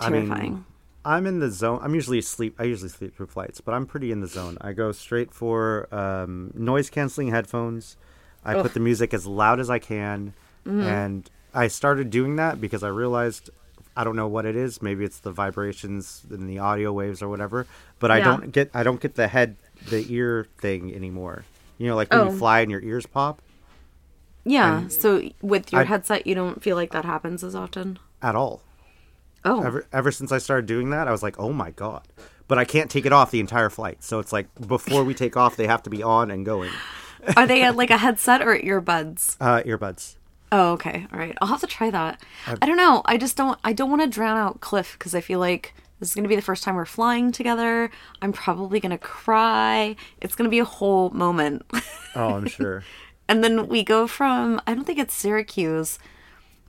I mean, terrifying. I'm in the zone. I'm usually asleep. I usually sleep through flights, but I'm pretty in the zone. I go straight for um, noise canceling headphones. I put the music as loud as I can, Mm-hmm. and I started doing that because I realized I don't know what it is. Maybe it's the vibrations and the audio waves or whatever. But I Yeah. don't get I don't get the head the ear thing anymore. You know, like when Oh. you fly and your ears pop yeah. and- So with your I- headset, you don't feel like that happens as often. at all. Oh, Ever ever since I started doing that, I was like, oh my god. But I can't take it off the entire flight. So it's like before we take off, they have to be on and going. are they like a headset or earbuds? Uh, earbuds. Oh, okay. All right. I'll have to try that. I don't know. I just don't. I don't want to drown out Cliff because I feel like this is going to be the first time we're flying together. I'm probably going to cry. It's going to be a whole moment. Oh, I'm sure. and then we go from I don't think it's Syracuse,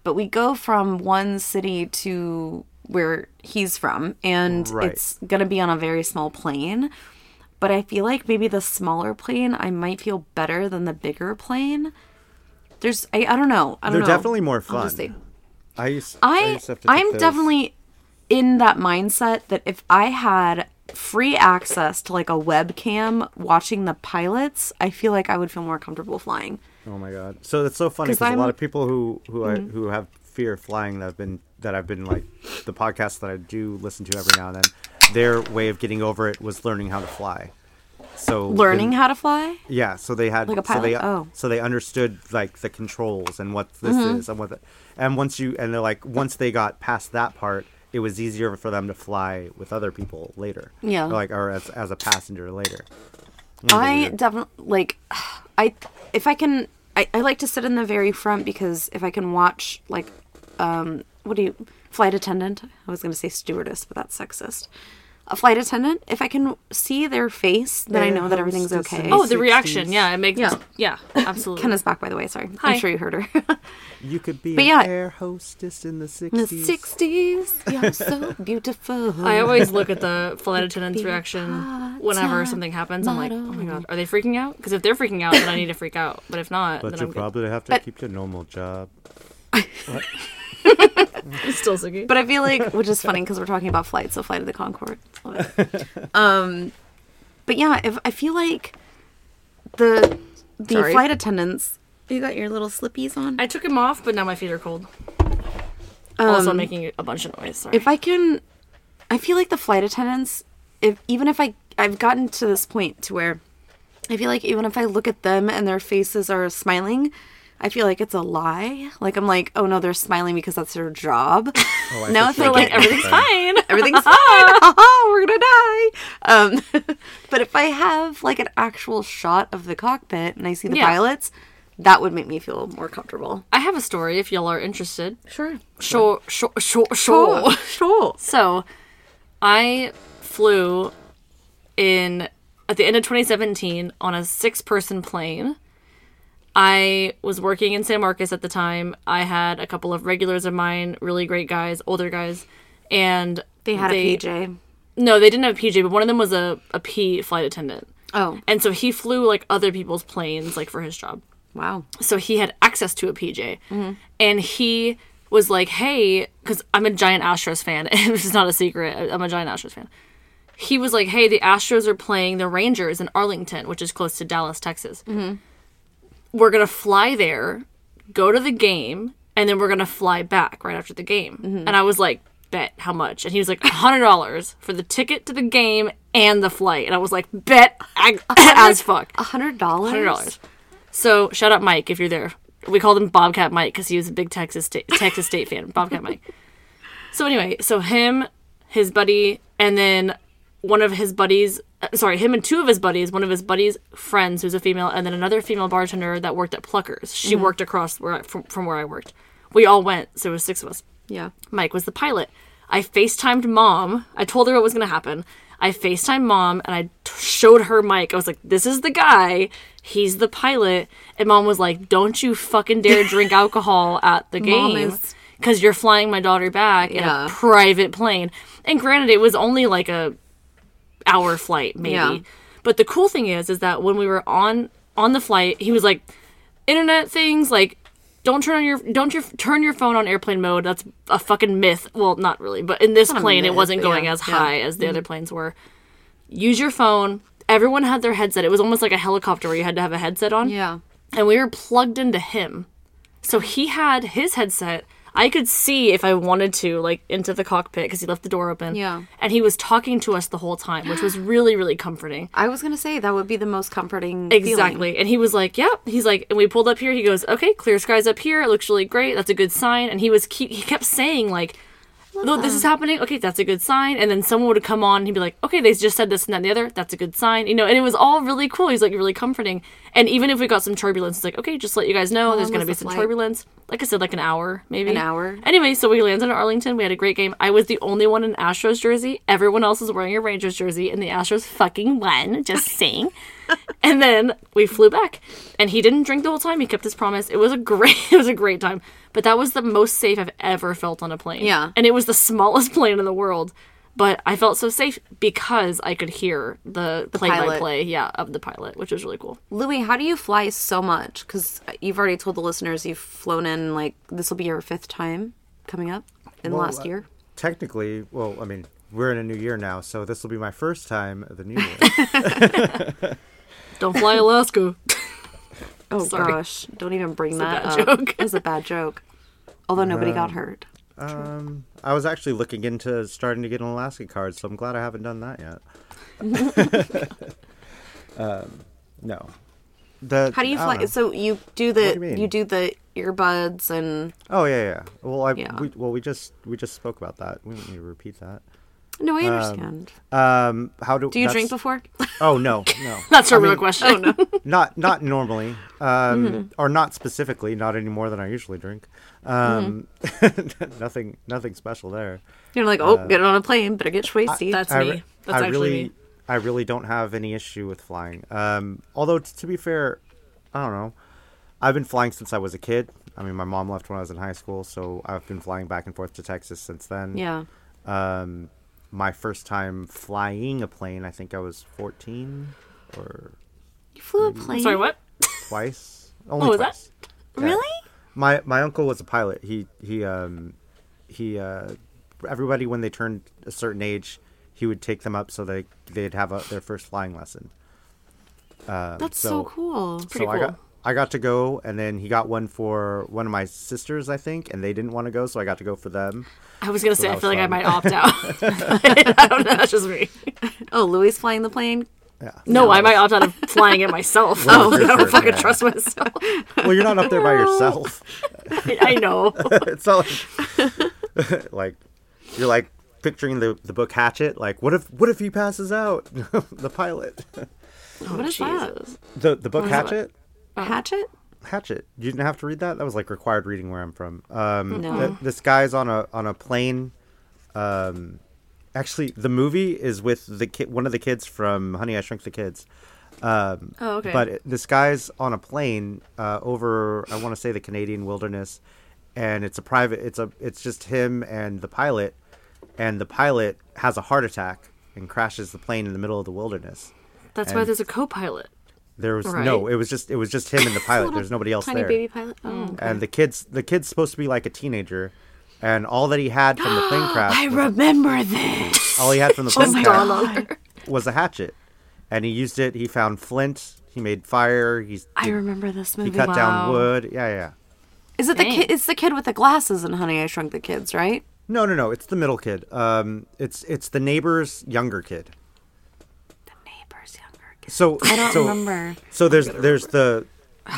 but we go from one city to where he's from, and Right. it's going to be on a very small plane. But I feel like maybe the smaller plane, I might feel better than the bigger plane. There's, I, I don't know. I don't They're know. definitely more fun. I. I used to have to take I'm definitely in that mindset that if I had free access to like a webcam watching the pilots, I feel like I would feel more comfortable flying. Oh my god! So it's so funny 'Cause because a Mm-hmm. lot of people who who I, who have fear of flying that have been that I've been like the podcasts that I do listen to every now and then. Their way of getting over it was learning how to fly. So Learning then- how to fly? Yeah, so they had Like a So they, pilot? Oh. so they understood like the controls and what this Mm-hmm. is and what, the, and once you and they're like once they got past that part, it was easier for them to fly with other people later. Yeah. Or, like or as as a passenger later. I definitely like I if I can I, I like to sit in the very front because if I can watch like um what do you flight attendant I was gonna say stewardess but that's sexist a flight attendant if I can see their face then I know that everything's okay Oh, the reaction. Yeah, it makes. Yeah. Yeah, absolutely. Kenna's back by the way sorry Hi. I'm sure you heard her You could be But an yeah. air hostess in the in the sixties. you're so beautiful I always look at the flight attendant's reaction whenever something happens. I'm like, oh my god, are they freaking out? Because if they're freaking out, then I need to freak out. But if not, But then you I'm good. probably have to But- keep your normal job. It's still Suki. But I feel like, which is funny because we're talking about flights, so Flight of the Concord. Love it. um, but yeah, if I feel like the the Sorry. flight attendants, you got your little slippies on. I took them off, but now my feet are cold. also, I'm Um, making a bunch of noise. Sorry. if I can, I feel like the flight attendants, if even if I I've gotten to this point to where I feel like even if I look at them and their faces are smiling. I feel like it's a lie. Like I'm like, oh no, they're smiling because that's their job. Oh, I now thought if they're like Everything's fine. everything's fine. Haha, we're gonna die. Um, but if I have like an actual shot of the cockpit and I see the Yeah. pilots, that would make me feel more comfortable. I have a story if y'all are interested. Sure. Sure, sure, sure, sure. Sure. So, I flew in at the end of 2017 on a six-person plane I was working in San Marcos at the time. I had a couple of regulars of mine, really great guys, older guys, and They had a PJ. No, they didn't have a PJ, but one of them was a, a P flight attendant. Oh, And so he flew like other people's planes, like for his job. wow. So he had access to a PJ. Mm-hmm. And he was like, hey, because I'm a giant Astros fan, is not a secret. I'm a giant Astros fan. He was like, hey, the Astros are playing the Rangers in Arlington, which is close to Dallas, Texas. Mm-hmm. We're going to fly there, go to the game, and then we're going to fly back right after the game. Mm-hmm. And I was like, bet how much? And he was like, $100 for the ticket to the game and the flight. And I was like, bet ag- as fuck. A hundred dollars. Hundred dollars. So shout out Mike if you're there. We called him Bobcat Mike because he was a big Texas State Texas State fan. Bobcat Mike. So anyway, so him, his buddy, and then one of his buddies. uh, Sorry, him and two of his buddies. One of his buddies' friends, who's a female, and then another female bartender that worked at Pluckers. She worked across where I, from, from where I worked. We all went, so it was six of us. Yeah. Mike was the pilot. I FaceTimed mom. I told her what was going to happen. I FaceTimed mom and I t- showed her Mike. I was like, this is the guy. He's the pilot. And mom was like, don't you fucking dare drink alcohol at the game. is- Because you're flying my daughter back in a private plane. And granted, it was only like a hour flight, maybe. Yeah. But the cool thing is, is that when we were on on the flight, he was like, internet things like don't turn on your don't your turn your phone on airplane mode. That's a fucking myth. Well, not really, but in this plane, it wasn't going yeah, as. Mm-hmm. high as the other planes were. Use your phone. Everyone had their headset. It was almost like a helicopter where you had to have a headset on Yeah. and we were plugged into him. So he had his headset. I could see if I wanted to, like into the cockpit because he left the door open. Yeah. and he was talking to us the whole time, which was really, really comforting. I was gonna say that would be the most comforting. Exactly. feeling. And he was like, "Yep." He's like, and we pulled up here. He goes, "Okay, clear skies up here. It looks really great. That's a good sign." And he was keep he kept saying like, "No, this is happening. Okay, that's a good sign." And then someone would come on. and He'd be like, "Okay, they just said this and that and the other. That's a good sign." You know. And it was all really cool. He's like really comforting. And even if we got some turbulence, it's like, "Okay, just let you guys know oh, there's going to be some flight? turbulence." Like I said, like an hour, maybe An hour. Anyway, so we landed in Arlington. We had a great game. I was the only one in Astros jersey. Everyone else was wearing a Rangers jersey, and the Astros fucking won. Just saying. and then we flew back, and he didn't drink the whole time. He kept his promise. It was a great. It was a great time. But that was the most safe I've ever felt on a plane. Yeah. and it was the smallest plane in the world. But I felt so safe because I could hear the play by pilot. play, yeah, of the pilot, which was really cool. Louie, how do you fly so much? Because you've already told the listeners you've flown in like this will be your fifth time coming up in the last uh, year. Technically, well, I mean, we're in a new year now, so this will be my first time the new year. Don't fly Alaska. Oh sorry. gosh, don't even bring a that bad up. joke. It was a bad joke. Although nobody got hurt. um, I was actually looking into starting to get an Alaska card, so I'm glad I haven't done that yet. um, no. The, How do you fly? So you do the do you you, do the earbuds and Oh yeah, yeah. Well, I Yeah. We, well we just we just spoke about that. We don't need to repeat that. No, I understand. Um, how do do you drink before? Oh no, no, That's a I real mean, question. Oh no. not not normally, um, Mm-hmm. or not specifically, not any more than I usually drink. Um, Mm-hmm. nothing, nothing special there. You're like, oh, get on a plane, better get wasty. That's I, me. That's I actually really, me. I really don't have any issue with flying. Um, although t- to be fair, I don't know. I've been flying since I was a kid. I mean, my mom left when I was in high school, so I've been flying back and forth to Texas since then. yeah. My first time flying a plane, I think I was 14 or You flew a plane. Sorry, what? twice. Only Oh, was that- twice. Yeah. Really? My my uncle was a pilot. He he um he uh everybody when they turned a certain age, he would take them up so they they'd have a, their first flying lesson. Um, That's so, cool. pretty so I cool. got I got to go, and then he got one for one of my sisters, I think, and they didn't want to go, so I got to go for them. I was gonna say, I feel was like I might opt out. I don't know. That's just me. Oh, Louie flying the plane. Yeah. No, I might opt out of flying it myself. Oh, I don't sure, fucking yeah. trust myself. Well, you're not up there by yourself. I know. it's not like like you're like picturing the the book Hatchet. Like, what if what if he passes out? the pilot. Oh, what is that? Jesus. The the book is that? Hatchet. Hatchet? Hatchet. You didn't have to read that. That was like required reading where I'm from. Um, No. th- this guy's on a on a plane. Um, actually, the movie is with the kid, one of the kids from Honey I Shrunk the Kids. oh, okay. But it- this guy's on a plane uh, over, I want to say the Canadian wilderness, and it's a private. It's a. It's just him and the pilot, and the pilot has a heart attack and crashes the plane in the middle of the wilderness. that's why there's a co-pilot. There was Right. no. It was just. It was just him and the pilot. There's nobody else Tiny there. baby pilot. Oh, okay. And the kid's the kid's supposed to be like a teenager, and all that he had from the plane crash. I was- remember this. all he had from the plane my crash God. was a hatchet, and he used it. He found flint. He made fire. He's I he, remember this movie. he cut Wow. down wood. Yeah, yeah. Is it the kid? It's the kid with the glasses in Honey I Shrunk the Kids, right? No, no, no. It's the middle kid. Um, it's it's the neighbor's younger kid. The neighbor's younger kid. So I don't so, remember. So there's there's the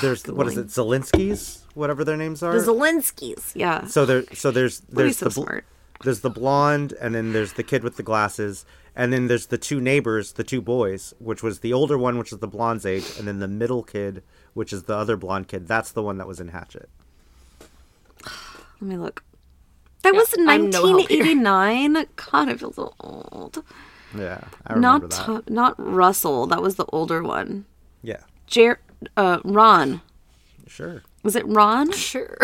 there's the, what is it? Szalinskis, whatever their names are. The Szalinskis. Yeah. so there so there's there's so the bl- smart. there's the blonde and then there's the kid with the glasses and then there's the two neighbors the two boys which was the older one which is the blonde's age and then the middle kid which is the other blonde kid that's the one that was in hatchet Let me look. That was I'm no 1989. God, I feel so old. Yeah i remember Not that T- not Russell. That was the older one. yeah Jer- uh, Ron. sure Was it Ron? Sure.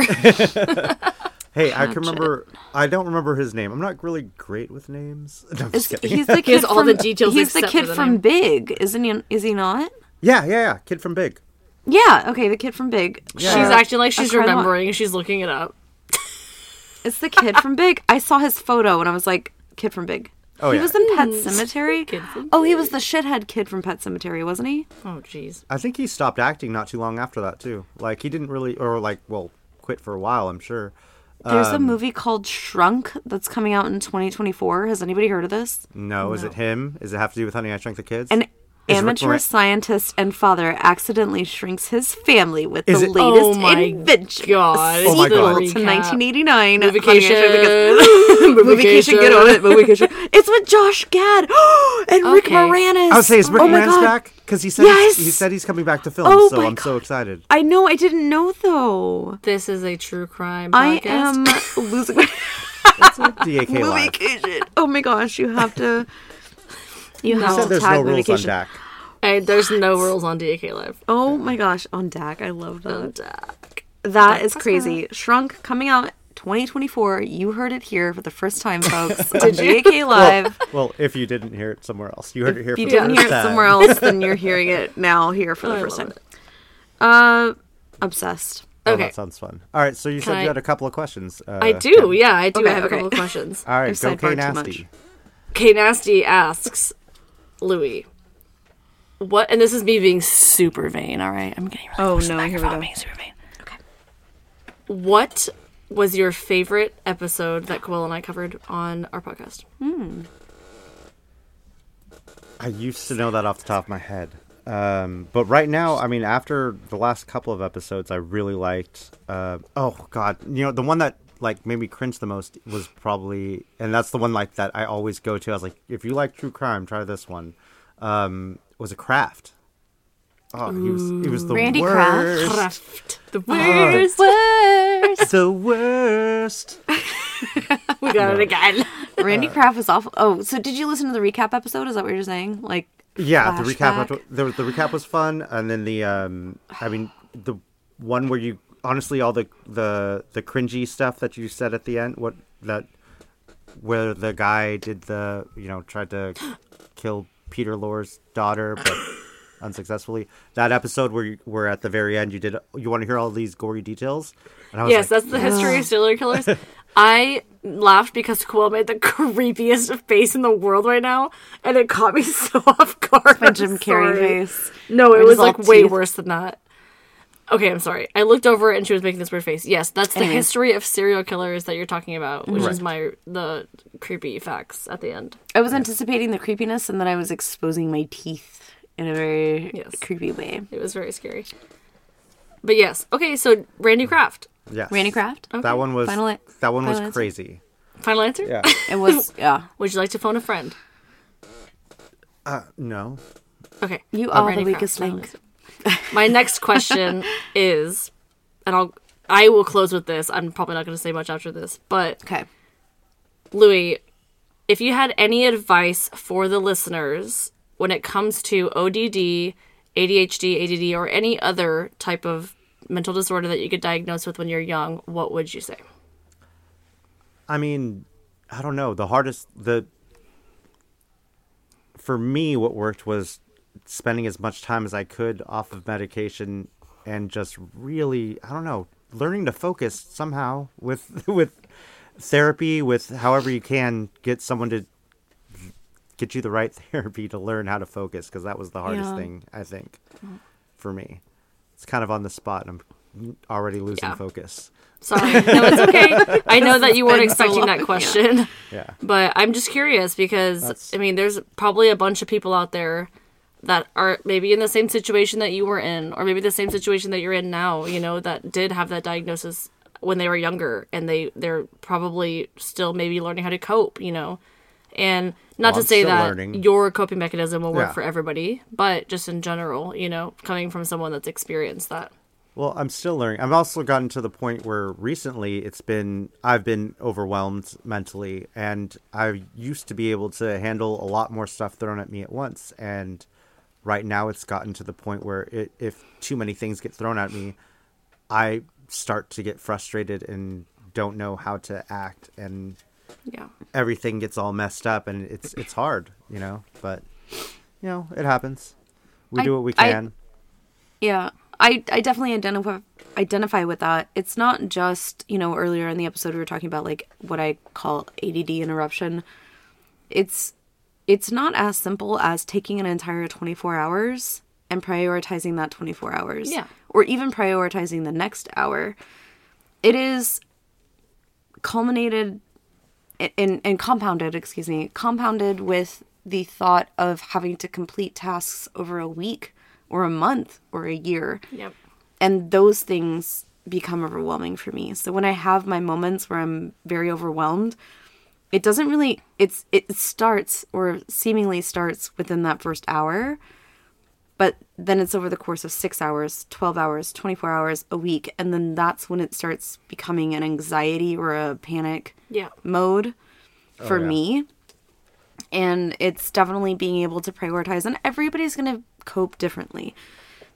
hey i can remember i don't remember his name i'm not really great with names no, I'm just Is- kidding. he's the kid has all from, the details He's the except for kid the from name. Big, isn't he? Is he not? yeah yeah yeah kid from big Yeah. Okay, the kid from Big. she's Uh, acting like she's crime wa- remembering. She's looking it up. It's the kid from Big. I saw his photo and I was like, kid from Big. Oh, he yeah. was in Pet Sematary. Kid from oh, he was the shithead kid from Pet Sematary, wasn't he? Oh, jeez. i think he stopped acting not too long after that too like he didn't really or like well quit for a while i'm sure There's Um, a movie called Shrunk that's coming out in 2024. Has anybody heard of this? no, is it him does it have to do with honey i shrunk the kids An Is Rick amateur Moran- scientist and father accidentally shrinks his family with Is the it- oh latest Oh my invention. God. Oh my God. to 1989. Honey, I Vacation. Shrunk the Kids. Moviecation, get on it. Moviecation. It's with Josh Gad and Rick Okay. Moranis. I would say is Rick oh my Moranis back because he said Yes! he said he's coming back to film, Oh so my I'm so excited. I know. I didn't know though. This is a true crime I am losing my It's a DAK live. moviecation. Oh my gosh, you have to. You have said to there's tag no rules on moviecation. DAK. Hey, there's no rules on DAK Live. Oh my gosh, on DAK. I love that. On DAK. That is crazy. Shrunk coming out 2024. You heard it here for the first time, folks. Did you? DAK Live. Well, if you didn't hear it somewhere else, you heard it here if you for didn't first hear it time. somewhere else, then you're hearing it now here for the I first love time. Uh, obsessed. Oh, Okay. that sounds fun. All right, so you said I- you had a couple of questions. Uh, I do, yeah, I do Okay, have okay. a couple of questions. All right, I've go sidebarred K too Nasty. K Nasty asks Louie, what, and this is me being super vain, all right? I'm getting really Oh, close to no, here we microphone, go. being super vain. Okay. What was your favorite episode that Quill and I covered on our podcast? Hmm. I used to know that off the top of my head. Um, but right now, I mean, after the last couple of episodes, I really liked. Uh, oh God, you know, the one that like made me cringe the most was probably, and that's the one like that I always go to. I was like, if you like true crime, try this one. Um, was a Kraft. Oh, he was he was the worst. Randy Kraft? worst. Kraft. The Oh. worst. worst. the worst. we got it again. Randy Kraft was awful. Oh, so did you listen to the recap episode? Is that what you're saying? Like, Yeah, the recap. The, the recap was fun, and then the um, I mean, the one where you honestly all the the the cringy stuff that you said at the end. What that where the guy did the you know tried to kill Peter Lorre's daughter, but unsuccessfully. That episode where you, where at the very end you did you want to hear all these gory details? And I was Yes, like, that's the history of serial killers. I laughed because Quill made the creepiest face in the world right now, and it caught me so off guard. my I'm Jim Carrey face. No, it Or was just all like way worse than that. Okay, I'm sorry. I looked over it and she was making this weird face. Yes, that's the Anyways. history of serial killers that you're talking about, which is my the creepy facts at the end. I was anticipating the creepiness, and then I was exposing my teeth in a very Yes. creepy way. It was very scary. But yes, okay. So Randy Kraft, yes, Randy Kraft. Okay. That one was Final- that one was answer? crazy. final answer. Yeah. It was yeah. Would you like to phone a friend? Uh, no. Okay. You Uh, are Randy the weakest final link. Answer. My next question is, and I'll I will close with this. I'm probably not going to say much after this, but Okay. Louie, if you had any advice for the listeners when it comes to ODD ADHD, ADD, or any other type of mental disorder that you get diagnosed with when you're young, what would you say? I mean, I don't know. The hardest the for me what worked was spending as much time as I could off of medication and just really, I don't know, learning to focus somehow with with therapy with however you can get someone to get you the right therapy to learn how to focus because that was the hardest Yeah. thing I think mm. for me. It's kind of on the spot I'm already losing Yeah. focus. Sorry. No, it's okay. I know that you weren't so expecting that question. Yeah. But I'm just curious because That's- I mean, there's probably a bunch of people out there that are maybe in the same situation that you were in, or maybe the same situation that you're in now. You know, that did have that diagnosis when they were younger, and they they're probably still maybe learning how to cope. You know, and not Well, to say that learning. your coping mechanism will work Yeah. for everybody, but just in general, you know, coming from someone that's experienced that. Well, I'm still learning. I've also gotten to the point where recently it's been I've been overwhelmed mentally and I used to be able to handle a lot more stuff thrown at me at once and right now it's gotten to the point where it, if too many things get thrown at me, I start to get frustrated and don't know how to act and Yeah. everything gets all messed up and it's it's hard, you know, but you know, it happens. We I- do what we I- can. Yeah, I I definitely identify identify with that. It's not just you know earlier in the episode we were talking about like what I call ADD interruption. It's it's not as simple as taking an entire 24 hours and prioritizing that 24 hours. Yeah. Or even prioritizing the next hour. It is culminated and, and compounded, excuse me, compounded with the thought of having to complete tasks over a week or a month or a year. Yep. And those things become overwhelming for me. So when I have my moments where I'm very overwhelmed, it doesn't really it's it starts or seemingly starts within that first hour, but then it's over the course of 6 hours, 12 hours, 24 hours, a week, and then that's when it starts becoming an anxiety or a panic Yeah. mode for oh, yeah. me. And it's definitely being able to prioritize, and everybody's going to cope differently.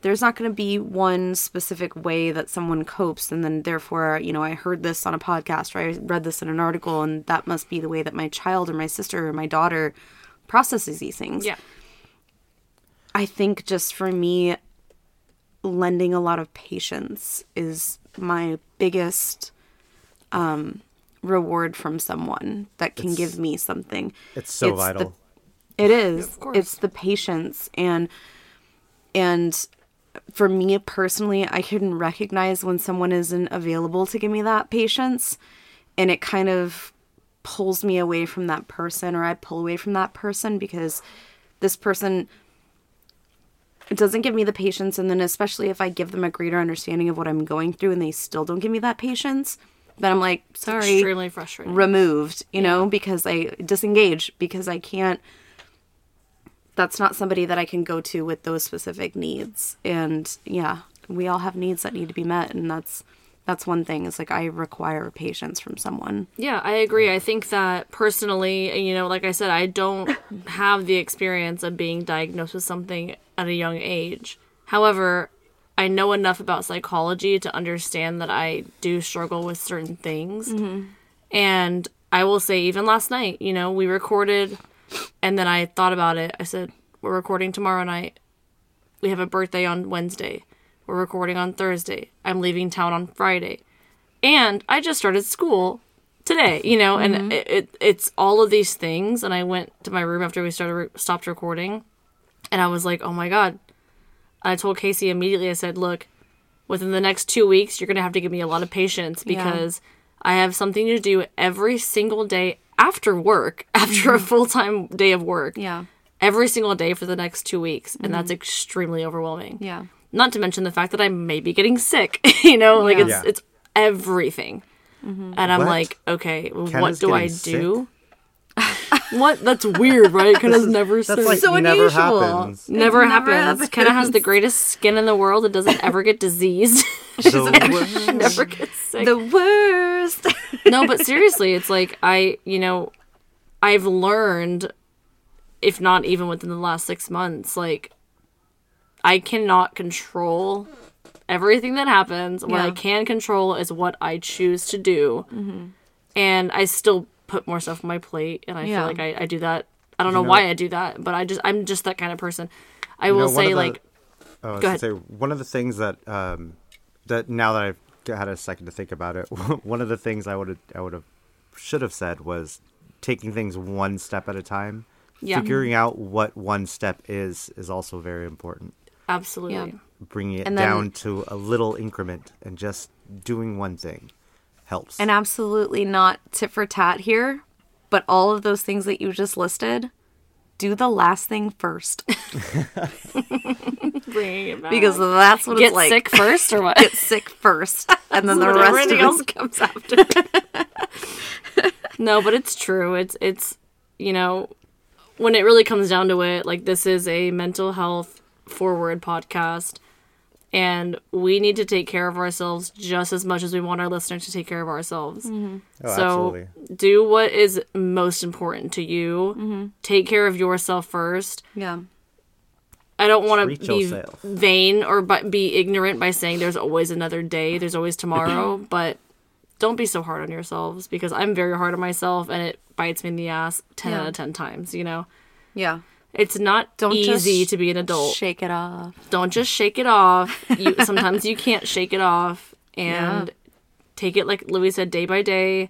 There's not going to be one specific way that someone copes, and then therefore, you know, I heard this on a podcast or I read this in an article, and that must be the way that my child or my sister or my daughter processes these things. Yeah. I think just for me, lending a lot of patience is my biggest um, reward from someone that can It's- give me something. It's so the- vital. it is. Of course. It's the patience and and for me personally, I can recognize when someone isn't available to give me that patience and it kind of pulls me away from that person or I pull away from that person because this person it doesn't give me the patience and then especially if I give them a greater understanding of what I'm going through and they still don't give me that patience, then I'm like, sorry Extremely frustrating. removed, you know, because I disengage because I can't that's not somebody that I can go to with those specific needs. And yeah, we all have needs that need to be met and that's that's one thing. Is like I require patience from someone. Yeah, I agree. I think that personally, you know, like I said, I don't have the experience of being diagnosed with something at a young age. However, I know enough about psychology to understand that I do struggle with certain things. Mm-hmm. And I will say, even last night, you know, we recorded and then I thought about it. I said, We're recording tomorrow night. We have a birthday on Wednesday. We're recording on Thursday. I'm leaving town on Friday. And I just started school today, you know, and mm-hmm. it, it it's all of these things. And I went to my room after we started re- stopped recording, and I was like, oh my god. I told Casey immediately. I said, look, within the next two weeks, you're gonna have to give me a lot of patience Yeah. because I have something to do every single day after work, after a mm-hmm. full time day of work, Yeah. every single day for the next two weeks, and that's mm-hmm. extremely overwhelming. Yeah. Not to mention the fact that I may be getting sick. you know, like Yeah. it's Yeah. it's everything. Mm-hmm. And I'm What? like, okay, what do I getting do? what? That's weird, right? Kenna's never That's sick. like so never unusual. happens. never, never happens. Kenna has the greatest skin in the world. It doesn't ever get diseased. The worst- never gets sick. The worst. no, but seriously, it's like I, you know, I've learned, if not even within the last six months, like I cannot control everything that happens. What I can control is what I choose to do. Mm-hmm. And I still put more stuff on my plate, and I Yeah. feel like I, I do that. I don't know, know- why I do that, but I just I'm just that kind of person. I will know, say the- like Oh, Go gonna say one of the things that um, that now that I've had a second to think about it, one of the things I would have I would have should have said was taking things one step at a time. Yeah. Figuring out what one step is is also very important. absolutely. Yeah. Bringing it then- down to a little increment and just doing one thing helps. And absolutely not tit for tat here, but all of those things that you just listed, do the last thing first Bringing it back. because that's what get it's like. sick first or what? Get sick first, and then the When rest of everything it comes after. no, but it's true. It's it's you know when it really comes down to it, like this is a mental health forward podcast, and we need to take care of ourselves just as much as we want our listeners to take care of ourselves. Mm-hmm. oh, so absolutely. do what is most important to you. Mm-hmm. Take care of yourself first. Yeah. I don't want to be yourself. vain or but be ignorant by saying there's always another day, there's always tomorrow, but don't be so hard on yourselves because I'm very hard on myself and it bites me in the ass 10 Yeah. out of 10 times, you know. Yeah. It's not Don't easy to be an adult. Shake it off. don't just shake it off. You sometimes you can't shake it off and Yeah. take it like Louie said day by day.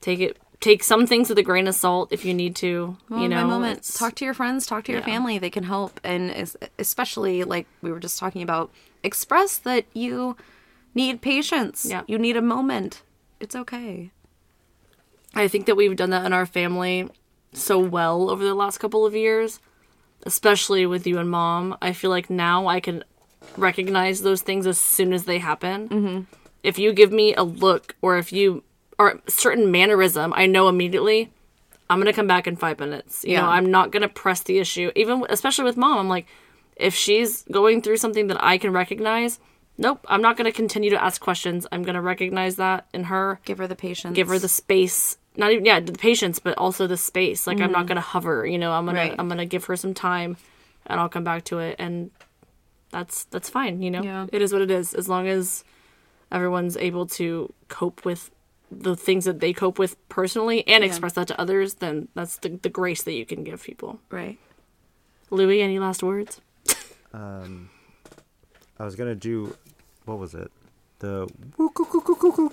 Take it take some things with a grain of salt if you need to, you Moment know. Talk to your friends, talk to your Yeah. family. They can help. And especially, like we were just talking about, express that you need patience. Yeah. You need a moment. It's okay. I think that we've done that in our family so well over the last couple of years, especially with you and mom. I feel like now I can recognize those things as soon as they happen. Mm-hmm. If you give me a look or if you or certain mannerism, I know immediately I'm gonna come back in five minutes. You know, Yeah. I'm not gonna press the issue. Even especially with mom, I'm like, if she's going through something that I can recognize, nope, I'm not gonna continue to ask questions. I'm gonna recognize that in her Give her the patience. give her the space not even yeah the patience but also the space like i'm not gonna hover you know i'm gonna Right. i'm gonna give her some time and i'll come back to it and that's that's fine you know Yeah. it is what it is as long as everyone's able to cope with the things that they cope with personally and express that to others then that's the, the grace that you can give people Right. louie any last words Um I was gonna do what was it? The Woo, coo, coo, coo, coo, coo.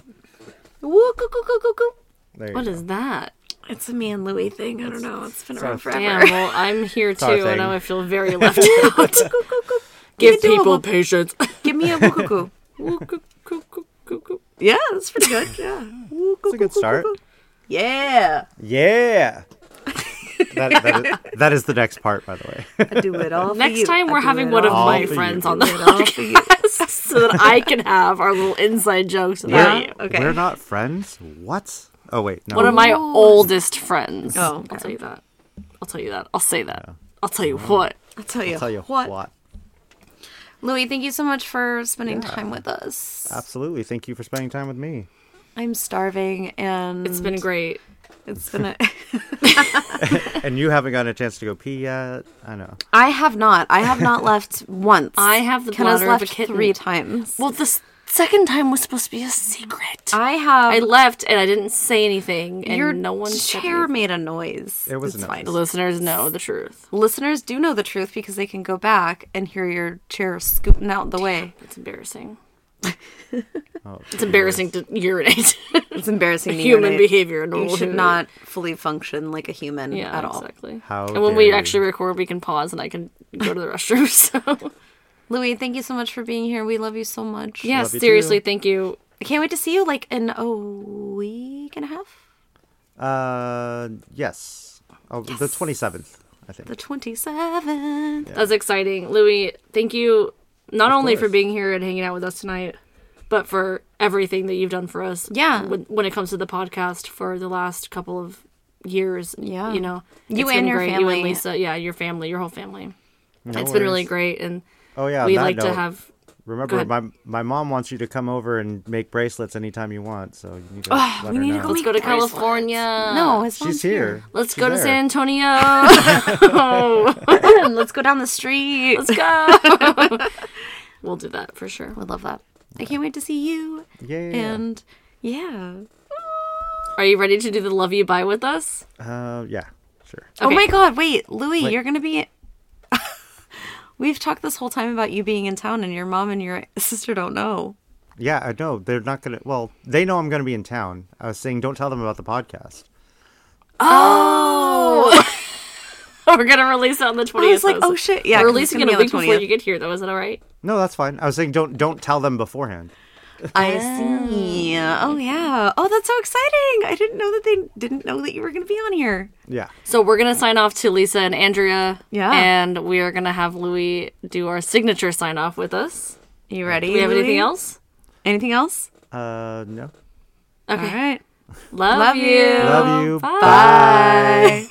There you what go. that It's a me and Louie thing. I don't know. It's been It's around our- forever. damn well i'm here too our and now i feel very left out give You do a people patience Give me a woo. Yeah, that's pretty good. Yeah. Woo, It's a good coo, coo, start. Yeah. Yeah. that, that, is, that is the next part, by the way. I do it all for Next you. time we're having one of my for you. friends on the it all for you. podcast so that I can have our little inside jokes about Yeah. you. Okay. We're not friends. What? Oh wait, no. One of my Ooh. oldest friends. Oh, I'll tell you that. I'll tell you that. I'll say that. I'll tell you what. I'll tell you. I'll tell you what. what. Louie, thank you so much for spending Yeah. time with us. Absolutely. Thank you for spending time with me. I'm starving and It's been great. it's been a And you haven't gotten a chance to go pee yet. I know. I have not. I have not left once. I have the Kenna's bladder of a left kitten. three times. Well, the s- second time was supposed to be a secret. I have I left and I didn't say anything, and your no one chair anything. made a noise. It was it's fine. The listeners know the truth. Listeners do know the truth because they can go back and hear your chair scooting out the way. It's embarrassing. Oh, It's embarrassing to urinate. It's embarrassing. to Human urinate. behavior. You should human- not fully function like a human Yeah, at all. exactly. How and when we you. actually record, we can pause and I can go to the restroom. So Louie, thank you so much for being here. We love you so much. yeah, Love you seriously, too. thank you. I can't wait to see you like in a week and a half. Uh, yes. Oh, the twenty seventh. I think. The 27th. That's exciting, Louie. Thank you not only for being here and hanging out with us tonight, but for everything that you've done for us. Yeah. when, when it comes to the podcast for the last couple of years. Yeah. you know, You and your great. You and Lisa, yeah, your family, your whole family. No it's been really great, and Oh yeah. on we that like to have. remember, my my mom wants you to come over and make bracelets anytime you want. So you need to let we her need to know. go Let's go to bracelets. California. No, his mom's She's here. Let's She's go to there. San Antonio. Let's go down the street. Let's go. we'll do that for sure. I love that. I can't wait to see you. Yeah. And yeah. Are you ready to do the love you bye with us? uh, yeah, sure. Oh my god, wait, Louie, Wait. you're gonna be We've talked this whole time about you being in town and your mom and your sister don't know. Yeah, I know. They're not gonna. Well, they know I'm gonna be in town. I was saying, don't tell them about the podcast. Oh, oh! We're gonna release it on the 20th. I was like, oh shit, yeah. We're 'cause it's releasing gonna it a on week the before 20th. you get here, though. Is that all right? No, that's fine. I was saying, don't don't tell them beforehand. I see. Oh yeah. Oh, that's so exciting. I didn't know that they didn't know that you were gonna be on here. Yeah. So we're gonna sign off to Lisa and Andrea. Yeah. And we are gonna have Louie do our signature sign off with us. You ready? Do we have Louie? anything else? Anything else? Uh, no. Okay. All right. Love, Love you. you. Love you. Bye. Bye.